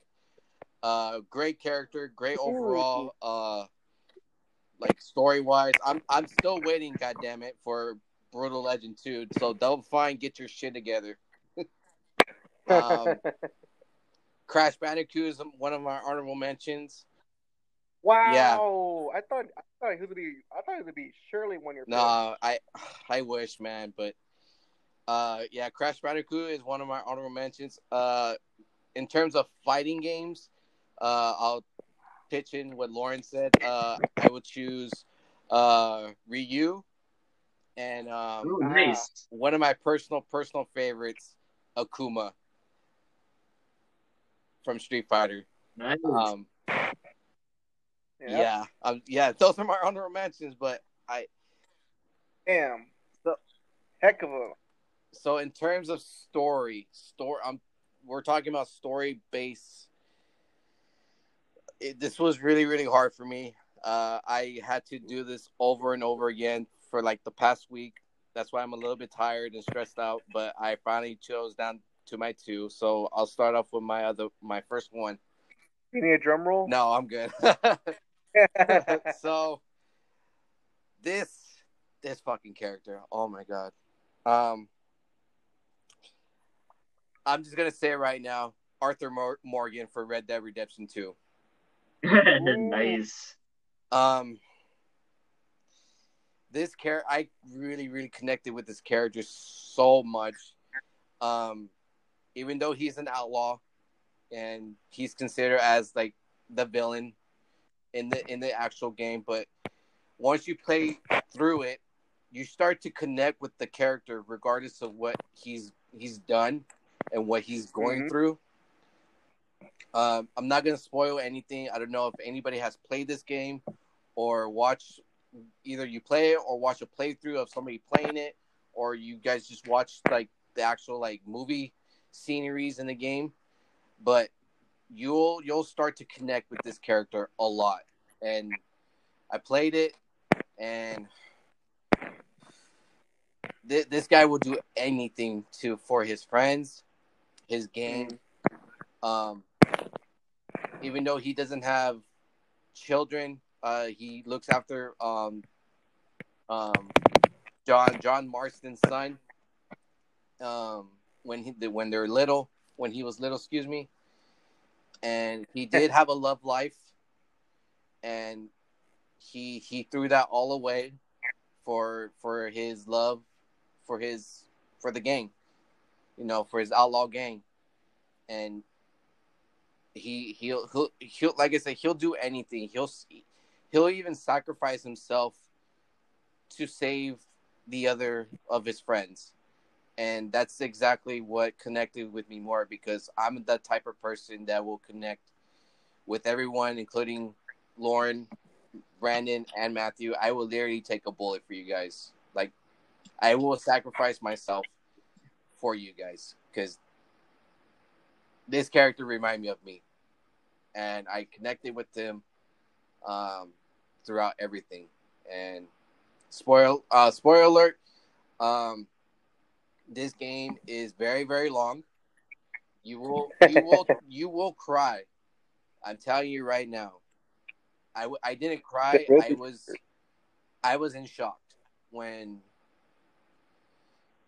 Uh, great character, great overall. Uh, like story wise, I'm I'm still waiting. God damn it, for Brutal Legend 2. So Double Fine, get your shit together. [LAUGHS] um, Crash Bandicoot is one of my honorable mentions.
Wow. Yeah. I thought I thought he was gonna be I thought he was gonna be surely one of your
No, I I wish, man, but uh yeah, Crash Bandicoot is one of my honorable mentions. Uh in terms of fighting games, uh I'll pitch in what Loren said. Uh I would choose uh Ryu and um
Ooh, nice.
one of my personal personal favorites, Akuma from Street Fighter.
Nice.
Um
favorites.
yeah, um, yeah, those are my honorable mentions, but I
Damn. The heck of a
so in terms of story, story, um, we're talking about story base. It, this was really, really hard for me. Uh, I had to do this over and over again for like the past week. That's why I'm a little bit tired and stressed out. But I finally chose down to my two. So I'll start off with my other, my first one.
you need a drum roll?
No, I'm good. [LAUGHS] [LAUGHS] [LAUGHS] so this, this fucking character. Oh my god. Um, I'm just gonna say it right now. Arthur Mor- Morgan for Red Dead Redemption 2. [LAUGHS]
nice.
Um, this character, I really, really connected with this character so much. Um, even though he's an outlaw, and he's considered as like the villain in the in the actual game, but once you play through it, you start to connect with the character regardless of what he's he's done and what he's going
Mhm.
through. Um, I'm not gonna spoil anything. I don't know if anybody has played this game or watched either you play it or watch a playthrough of somebody playing it, or you guys just watch like the actual like movie sceneries in the game. But you'll you'll start to connect with this character a lot. And I played it, and th- this guy will do anything to for his friends, his gang. Um, even though he doesn't have children, uh, he looks after um, um, John John Marston's son. Um, when he when they're little, when he was little, excuse me, and he did have a love life, and he he threw that all away for for his love for his for the gang, you know, for his outlaw gang, and he he'll he'll he'll like I said he'll do anything. He'll he'll even sacrifice himself to save the other of his friends. And that's exactly what connected with me more because I'm the type of person that will connect with everyone, including Loren, Brandon, and Matthew. I will literally take a bullet for you guys. Like, I will sacrifice myself for you guys because this character reminded me of me, and I connected with him um, throughout everything. And spoil, uh, spoiler alert. Um, this game is very very long. You will [LAUGHS] you will you will cry. I'm telling you right now. I, I didn't cry. I was I was in shock when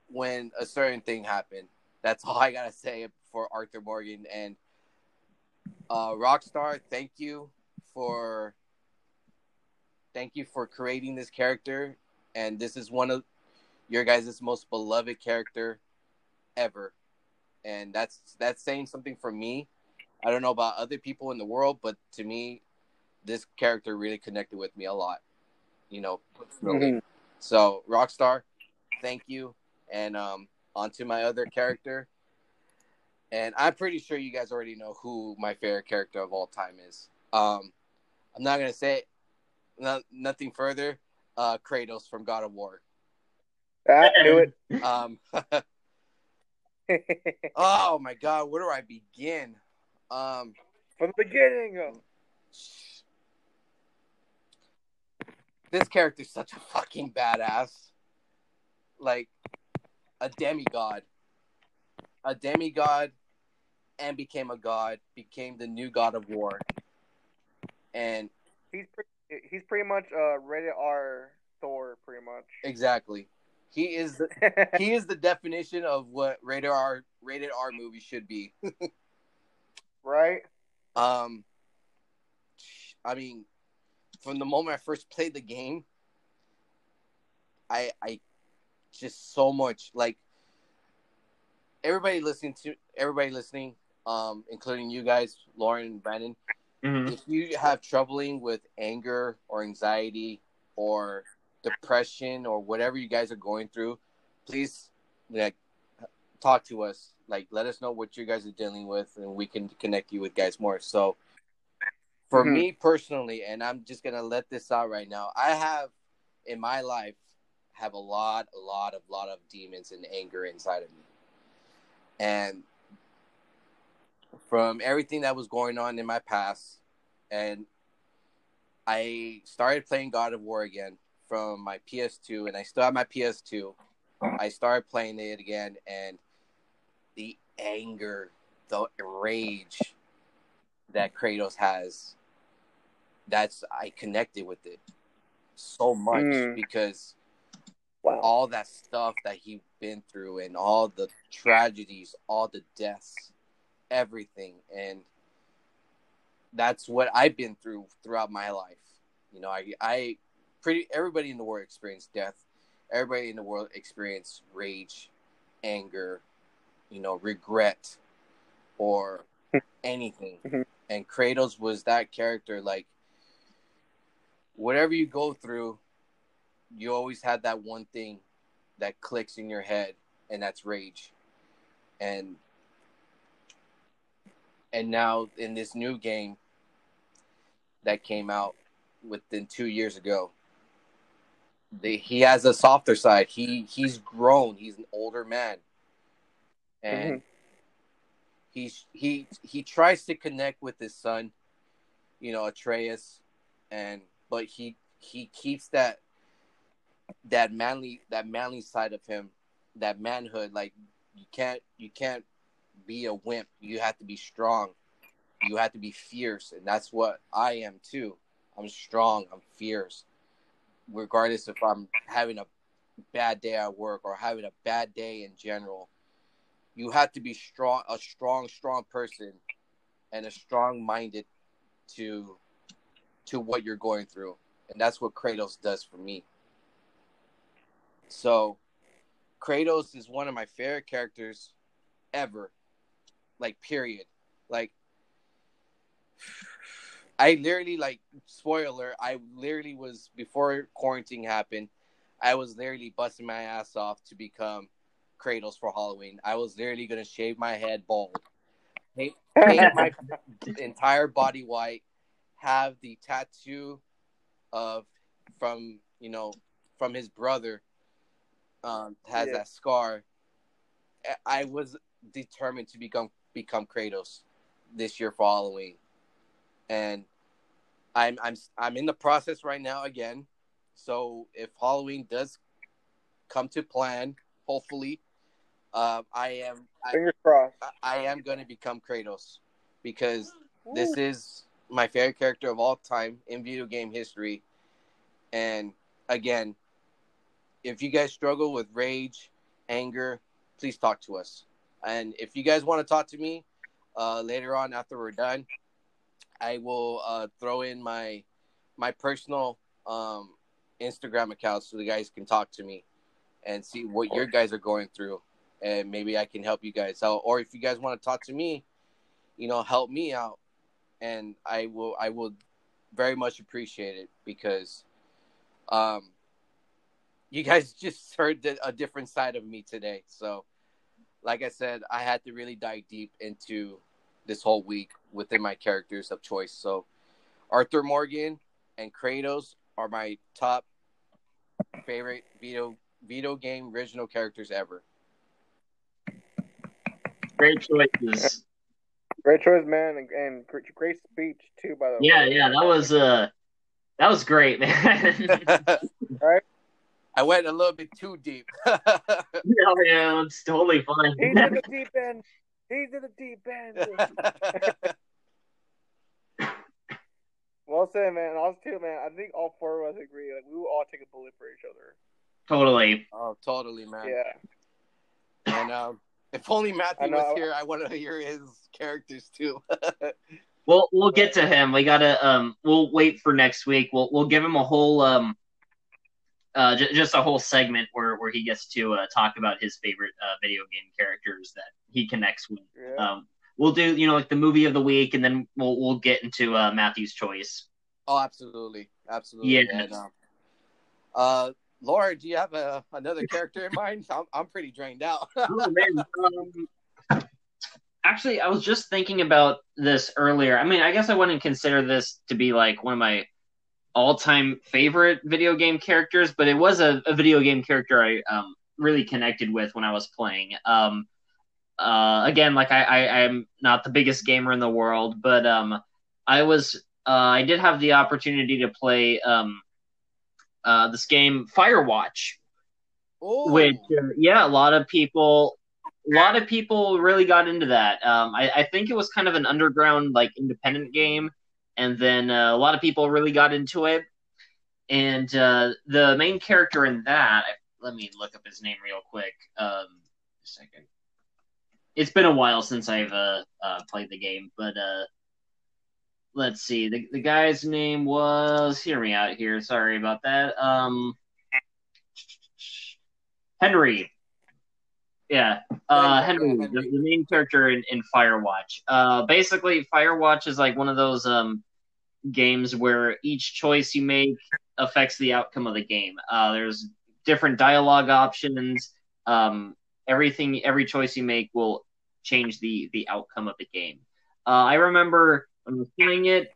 when a certain thing happened. That's all I gotta say for Arthur Morgan and uh, Rockstar. Thank you for thank you for creating this character, and this is one of your guys' most beloved character ever, and that's that's saying something for me. I don't know about other people in the world, but to me, this character really connected with me a lot. You know,
Mhm.
so Rockstar, thank you, and um, on to my other character. And I'm pretty sure you guys already know who my favorite character of all time is. Um, I'm not gonna say it, no, nothing further. Uh, Kratos from God of War.
I knew [LAUGHS]
Um,
it. [LAUGHS]
oh my God, where do I begin? Um,
From the beginning.
this character's such a fucking badass. Like a demigod. A demigod and became a god, became the new god of war. And
He's pretty, he's pretty much uh rated R Thor, pretty much.
exactly. He is the [LAUGHS] he is the definition of what rated R rated R movie should be. [LAUGHS]
right?
Um I mean, from the moment I first played the game, I I just so much like everybody listening to everybody listening, um, including you guys, Loren and Brandon,
Mhm.
if you have troubling with anger or anxiety or depression or whatever you guys are going through, please like talk to us. Like let us know what you guys are dealing with and we can connect you with guys more. So for
Mhm.
me personally, and I'm just gonna let this out right now, I have in my life have a lot, a lot of lot of demons and anger inside of me. And from everything that was going on in my past, and I started playing God of War again from my PS2, and I still have my PS2. I started playing it again, and the anger, the rage that Kratos has, that's I connected with it so much
Mm.
because
Wow.
all that stuff that he's been through and all the tragedies, all the deaths, everything. And that's what I've been through throughout my life. You know, I I pretty everybody in the world experienced death. Everybody in the world experienced rage, anger, you know, regret or [LAUGHS] anything.
Mhm.
And Kratos was that character like whatever you go through, you always had that one thing that clicks in your head and that's rage and and now in this new game that came out within two years ago the, he has a softer side. He he's grown. He's an older man. And mm-hmm. he's he he tries to connect with his son you know atreus. And but he he keeps that that manly that manly side of him that manhood. Like you can't you can't be a wimp. You have to be strong. You have to be fierce. And that's what i am too. I'm strong. I'm fierce regardless if i'm having a bad day at work or having a bad day in general you have to be strong a strong strong person and a strong minded to to what you're going through and that's what kratos does for me so Kratos is one of my favorite characters ever. Like period. Like I literally like spoiler, I literally was before quarantine happened, I was literally busting my ass off to become Kratos for Halloween. I was literally gonna shave my head bald, paint, paint my [LAUGHS] entire body white, have the tattoo of from you know from his brother um, has
Yeah.
that scar. I- I was determined to become become Kratos this year for Halloween, and I'm I'm I'm in the process right now again. So if Halloween does come to plan, hopefully, uh, I am I,
Fingers crossed.
I am going to become Kratos because this is my favorite character of all time in video game history. And again, if you guys struggle with rage, anger, please talk to us. And if you guys want to talk to me uh, later on after we're done, I will uh, throw in my my personal um, Instagram account so the guys can talk to me and see what your guys are going through, and maybe I can help you guys out. Or if you guys want to talk to me, you know, help me out, and I will I will very much appreciate it because um you guys [LAUGHS] just heard a different side of me today. So, like I said, I had to really dive deep into this whole week within my characters of choice. So, Arthur Morgan and Kratos are my top favorite video video game original characters ever.
Great choices.
Great choice, man, and, and great, great speech too. By the way.
Yeah, yeah, that was uh, that was great, man. [LAUGHS]
I went a little bit too deep. [LAUGHS]
yeah, yeah, it's totally fine.
He's in the deep end. He's in the deep end. [LAUGHS] well said, man. And us too, man. I think all four of us agree. Like we will all take a bullet for each other.
totally.
oh, totally, man.
Yeah.
And um, if only Matthew was here, I want to hear his characters too. [LAUGHS]
We'll we'll get to him. We gotta um, we'll wait for next week. We'll we'll give him a whole um, uh, j- just a whole segment where where he gets to uh, talk about his favorite uh, video game characters that he connects with.
Yeah.
Um, we'll do you know like the movie of the week, and then we'll we'll get into uh, Matthew's choice.
oh, absolutely, absolutely.
Yeah.
And, um, uh, Laura, do you have a, another character in mind? I'm I'm pretty drained out. [LAUGHS]
Oh, man. Um, actually, I was just thinking about this earlier. I mean, I guess I wouldn't consider this to be like one of my all-time favorite video game characters, but it was a, a video game character I um, really connected with when I was playing. Um, uh, again, like I, I, I'm not the biggest gamer in the world, but um, I was uh, I did have the opportunity to play um, uh, this game Firewatch
Ooh.
which uh, yeah a lot of people a lot of people really got into that um, I, I think it was kind of an underground like independent game and then uh, a lot of people really got into it. And uh, the main character in that let me look up his name real quick um, second. It's been a while since i've uh, uh, played the game but uh, let's see. The, the guy's name was hear me out here sorry about that um, Henry. Yeah, uh, Henry. The, the main character in, in Firewatch. Uh, basically, Firewatch is like one of those um, games where each choice you make affects the outcome of the game. Uh, there's different dialogue options. Um, everything, every choice you make will change the the outcome of the game. Uh, I remember when I was playing it,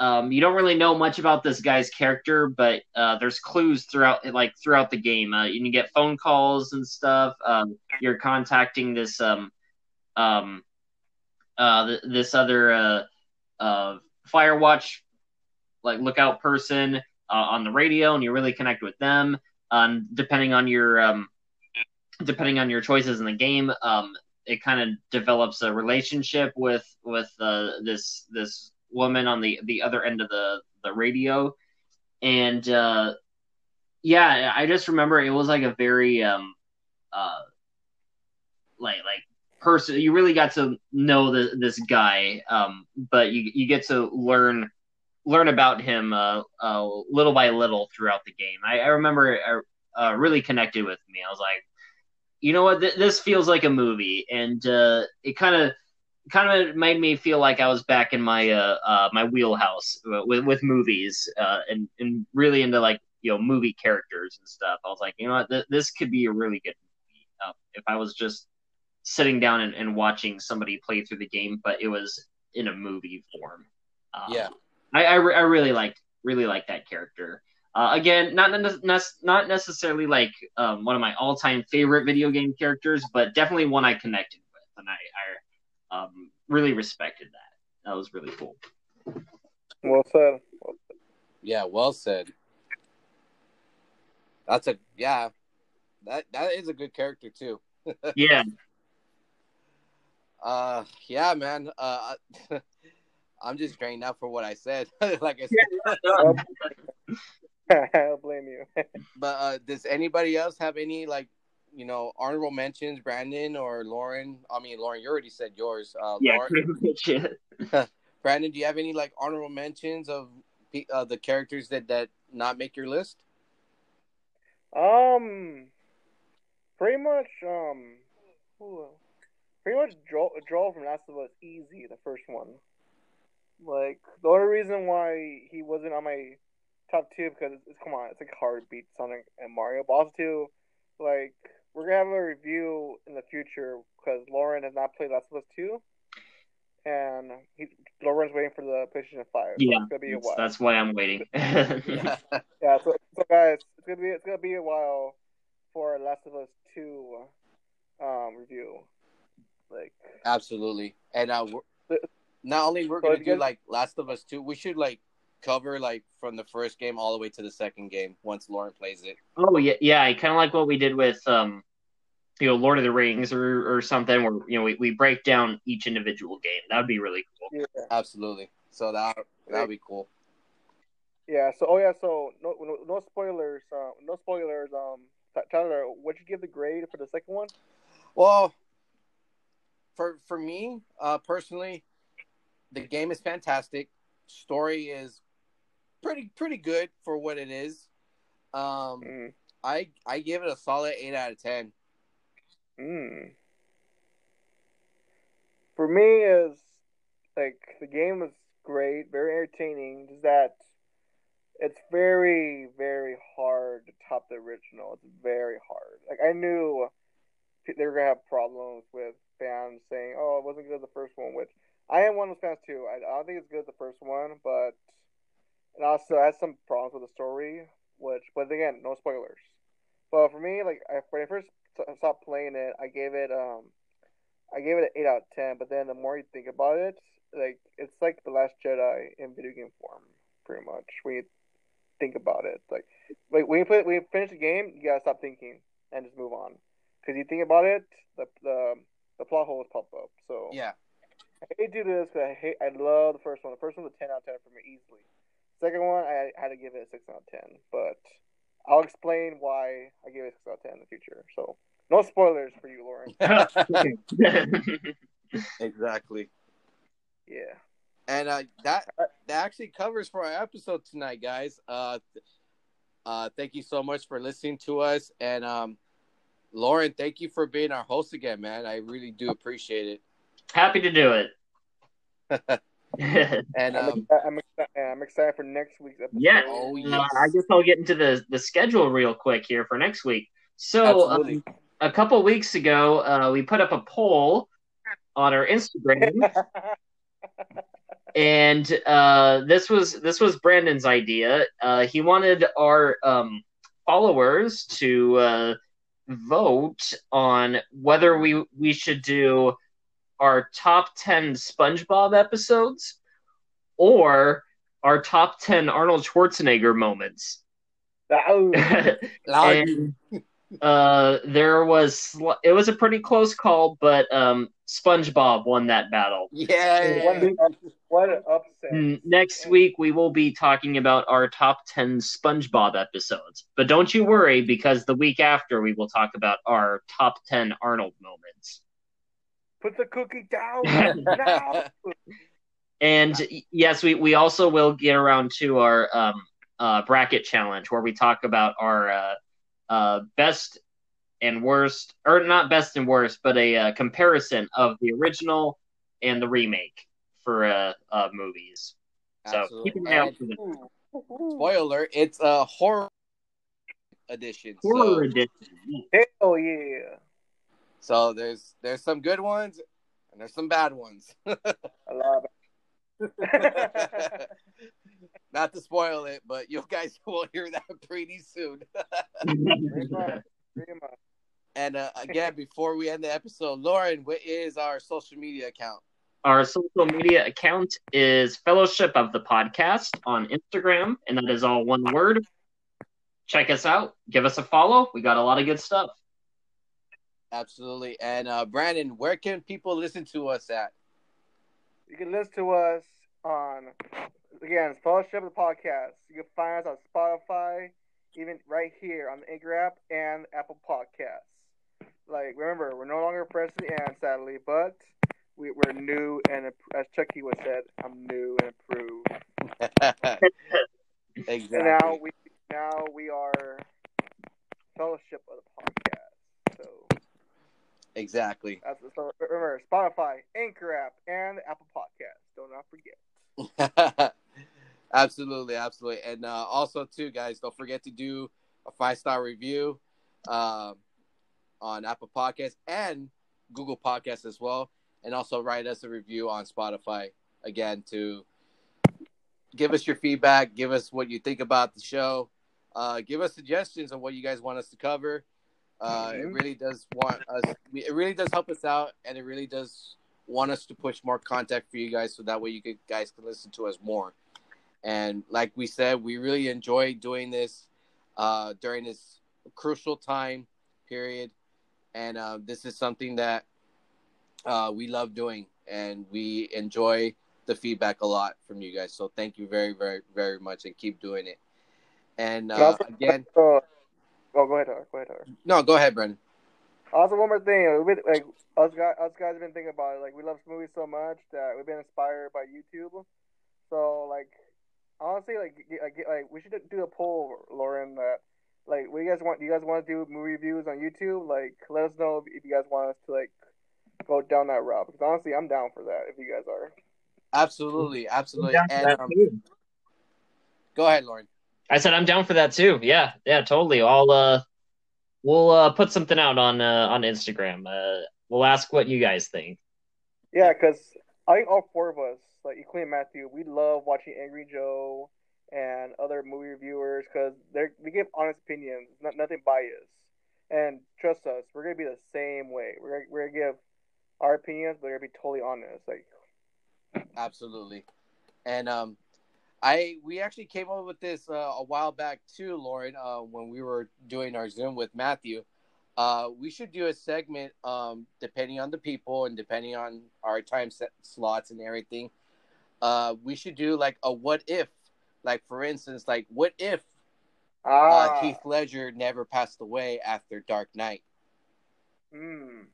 um, you don't really know much about this guy's character, but uh, there's clues throughout, like throughout the game. Uh, you can get phone calls and stuff. Um, you're contacting this um, um, uh, th- this other uh, uh, Firewatch like lookout person uh, on the radio, and you really connect with them. Um, depending on your um, depending on your choices in the game, um, it kind of develops a relationship with with uh, this this woman on the the other end of the the radio, and uh, yeah, I just remember it was like a very um uh like like person you really got to know the, this guy um but you you get to learn learn about him uh, uh little by little throughout the game. I, I remember it uh, really connected with me. I was like you know what? Th- this feels like a movie. And uh it kind of kind of made me feel like i was back in my uh, uh my wheelhouse with with movies uh and and really into like you know movie characters and stuff i was like you know what Th- this could be a really good movie uh, if I was just sitting down and, and watching somebody play through the game, but it was in a movie form. Um,
Yeah.
I, I, re- I really liked really liked that character. Uh, again, not ne- not necessarily like um, one of my all time favorite video game characters, but definitely one I connected with, and I, I um, really respected that. That was really cool.
Well said.
Yeah, well said. That's a yeah. That that is a good character too. [LAUGHS]
Yeah,
Uh yeah, man. Uh [LAUGHS] I'm just drained out for what I said. [LAUGHS] like I said.
I'll blame you.
But uh does anybody else have any like you know honorable mentions, Brandon or Loren? I mean Loren, you already said yours. Uh
yeah,
Loren,
pretty much it.
Brandon, do you have any like honorable mentions of uh, the characters that that not make your list?
Um, pretty much. Um, pretty much Joel, Joel from Last of Us easy the first one. Like the only reason why he wasn't on my top two because it's, come on, it's like hard beat Sonic and Mario. But also too, like we're gonna have a review in the future because Loren has not played Last of Us two, and he, Loren's waiting for the PlayStation Five. So
Yeah,
it's gonna be a
that's,
while.
that's why I'm waiting.
Yeah. [LAUGHS] [LAUGHS]
Yeah, so, so guys, it's gonna be it's gonna be a while for Last of Us two um review. Like
Absolutely. And uh, we're, not only we're
So
gonna
if
do
guys-
like Last of Us two, we should like cover like from the first game all the way to the second game once Loren plays it.
oh yeah, yeah, I kind of like what we did with um, you know, Lord of the Rings or or something where you know we, we break down each individual game. That would be really cool.
yeah,
Absolutely. So that that would be cool.
yeah. So oh yeah, so no no, no spoilers. Uh, no spoilers. Um, Tyler, what'd you give the grade for the second one?
Well, for for me uh, personally, the game is fantastic. Story is pretty pretty good for what it is. Um,
Mm.
I I give it a solid eight out of ten.
Mm. For me, is like the game was great, very entertaining. Just that it's very, very hard to top the original. It's very hard. Like I knew they were gonna have problems with fans saying, "Oh, it wasn't good as the first one," which I am one of those fans too. I, I don't think it's good as the first one, but it also has some problems with the story. Which, but again, no spoilers. But for me, like I, when I first stopped playing it, I gave it um, I gave it an eight out of ten. But then the more you think about it, like it's like the Last Jedi in video game form, pretty much. When you think about it, like like when you play when you finish the game, you gotta stop thinking and just move on. Because you think about it, the the the plot holes pop up. So
Yeah.
I hate to do this, but I hate I love the first one. The first one's a ten out of ten for me easily. Second one, I had to give it a six out of ten, but I'll explain why I gave it a six out of ten in the future. So no spoilers for you, Loren. [LAUGHS] [LAUGHS]
exactly.
Yeah.
And uh, that that actually covers for our episode tonight, guys. Uh, uh, thank you so much for listening to us, and um, Loren, thank you for being our host again, man. I really do appreciate it.
Happy to do it. [LAUGHS]
it. [LAUGHS] And
I'm,
um,
exci- I'm, exci- I'm excited for next week's episode.
Yeah.
oh
Uh, I guess I'll get into the the schedule real quick here for next week. So um, a couple weeks ago, uh, we put up a poll on our Instagram, [LAUGHS] and uh, this was this was Brandon's idea. Uh, he wanted our um, followers to uh, vote on whether we we should do our top ten SpongeBob episodes or our top ten Arnold Schwarzenegger moments.
Oh, [LAUGHS]
and uh, there was it was a pretty close call, but um, SpongeBob won that battle.
yeah,
what, an up- what an upset.
Next week we will be talking about our top ten SpongeBob episodes, but don't you worry because the week after we will talk about our top ten Arnold moments.
Put the cookie down [LAUGHS] now.
And yes, we, we also will get around to our um, uh, bracket challenge where we talk about our uh, uh, best and worst, or not best and worst, but a uh, comparison of the original and the remake for uh, uh, movies. So keep an eye out for that.
Spoiler: It's a horror edition.
Horror
so,
edition.
Hell yeah.
So there's there's some good ones and there's some bad ones. [LAUGHS]
I love it. [LAUGHS]
Not to spoil it, but you guys [LAUGHS] will hear that pretty soon.
Pretty much. Pretty much.
and uh, again, before we end the episode, Loren, what is our social media account?
Our social media account is Fellowship of the Podcast on Instagram, and that is all one word. Check us out. Give us a follow. We got a lot of good stuff.
Absolutely. And uh, Brandon, where can people listen to us at?
You can listen to us on again Fellowship of the Podcast. You can find us on Spotify, even right here on the Anchor app and Apple Podcasts. Like remember, we're no longer Presley and sadly, but we, we're new and as Chucky was said, I'm new and improved. [LAUGHS] [LAUGHS]
exactly.
And now we now we are Fellowship of the Podcast. So
Exactly.
that's so remember Spotify, Anchor app, and Apple Podcasts. Do not forget. [LAUGHS]
absolutely, absolutely. And uh, also, too, guys, don't forget to do a five star review um, on Apple Podcasts and Google Podcasts as well. And also write us a review on Spotify again to give us your feedback, give us what you think about the show, uh, give us suggestions on what you guys want us to cover. Uh, It
Mhm.
really does want us. It really does help us out, and it really does want us to push more content for you guys, so that way you could, guys can listen to us more. And like we said, we really enjoy doing this uh, during this crucial time period, and uh, this is something that uh, we love doing, and we enjoy the feedback a lot from you guys. So thank you very, very, very much, and keep doing it. And uh, again,
oh, go ahead, Tara. Go ahead, Tara.
no, go ahead, Brendan.
Also, one more thing, we've been, like us guys, us guys have been thinking about it. Like, we love movies so much that we've been inspired by YouTube. So, like, honestly, like, get- like, get- like we should do a poll, Loren. That, like, what do you guys want? Do you guys want to do movie reviews on YouTube? Like, let us know if, if you guys want us to like go down that route. Because honestly, I'm down for that. If you guys are.
Absolutely, absolutely.
I'm down for
And um, go ahead, Loren.
I said I'm down for that too. Yeah, yeah, totally. I'll uh, we'll uh put something out on uh on Instagram. Uh, we'll ask what you guys think.
Yeah, because I think all four of us, like including Matthew, we love watching Angry Joe and other movie reviewers because they they give honest opinions, not, nothing biased. And trust us, we're gonna be the same way. We're gonna, we're gonna give our opinions, but we're gonna be totally honest. Like,
Absolutely. And um, I we actually came up with this uh, a while back too, Loren. Uh, when we were doing our Zoom with Matthew, uh, we should do a segment um, depending on the people and depending on our time set slots and everything. Uh, we should do like a what if, like for instance, like what if uh,
ah,
Heath Ledger never passed away after Dark Knight.
mm,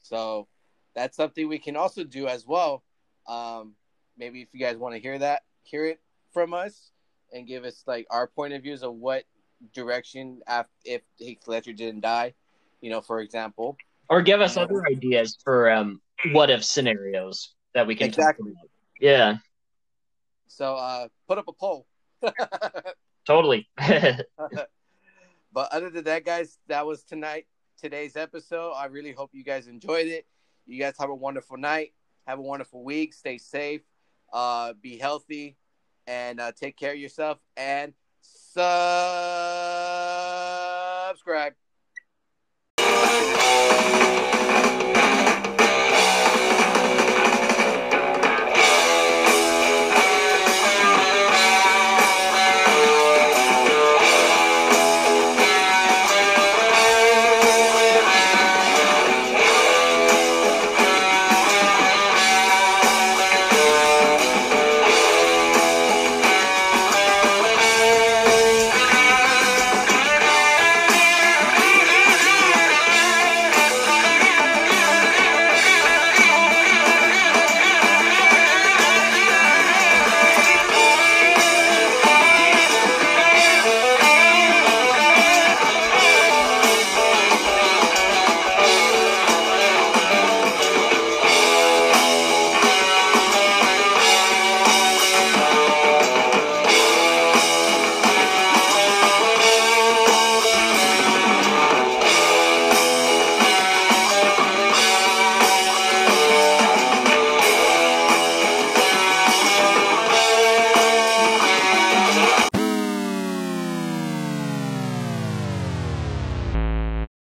So that's something we can also do as well. Um, maybe if you guys want to hear that, hear it from us and give us like our point of views of what direction after if Heath Ledger didn't die, you know, for example.
Or give us other ideas for um what if scenarios that we can talk
Exactly.
about. Yeah,
So uh, put up a poll. [LAUGHS]
totally. [LAUGHS] [LAUGHS]
But other than that, guys, that was tonight today's episode. I really hope you guys enjoyed it. You guys have a wonderful night. Have a wonderful week. Stay safe. Uh, be healthy, and uh, take care of yourself. And subscribe.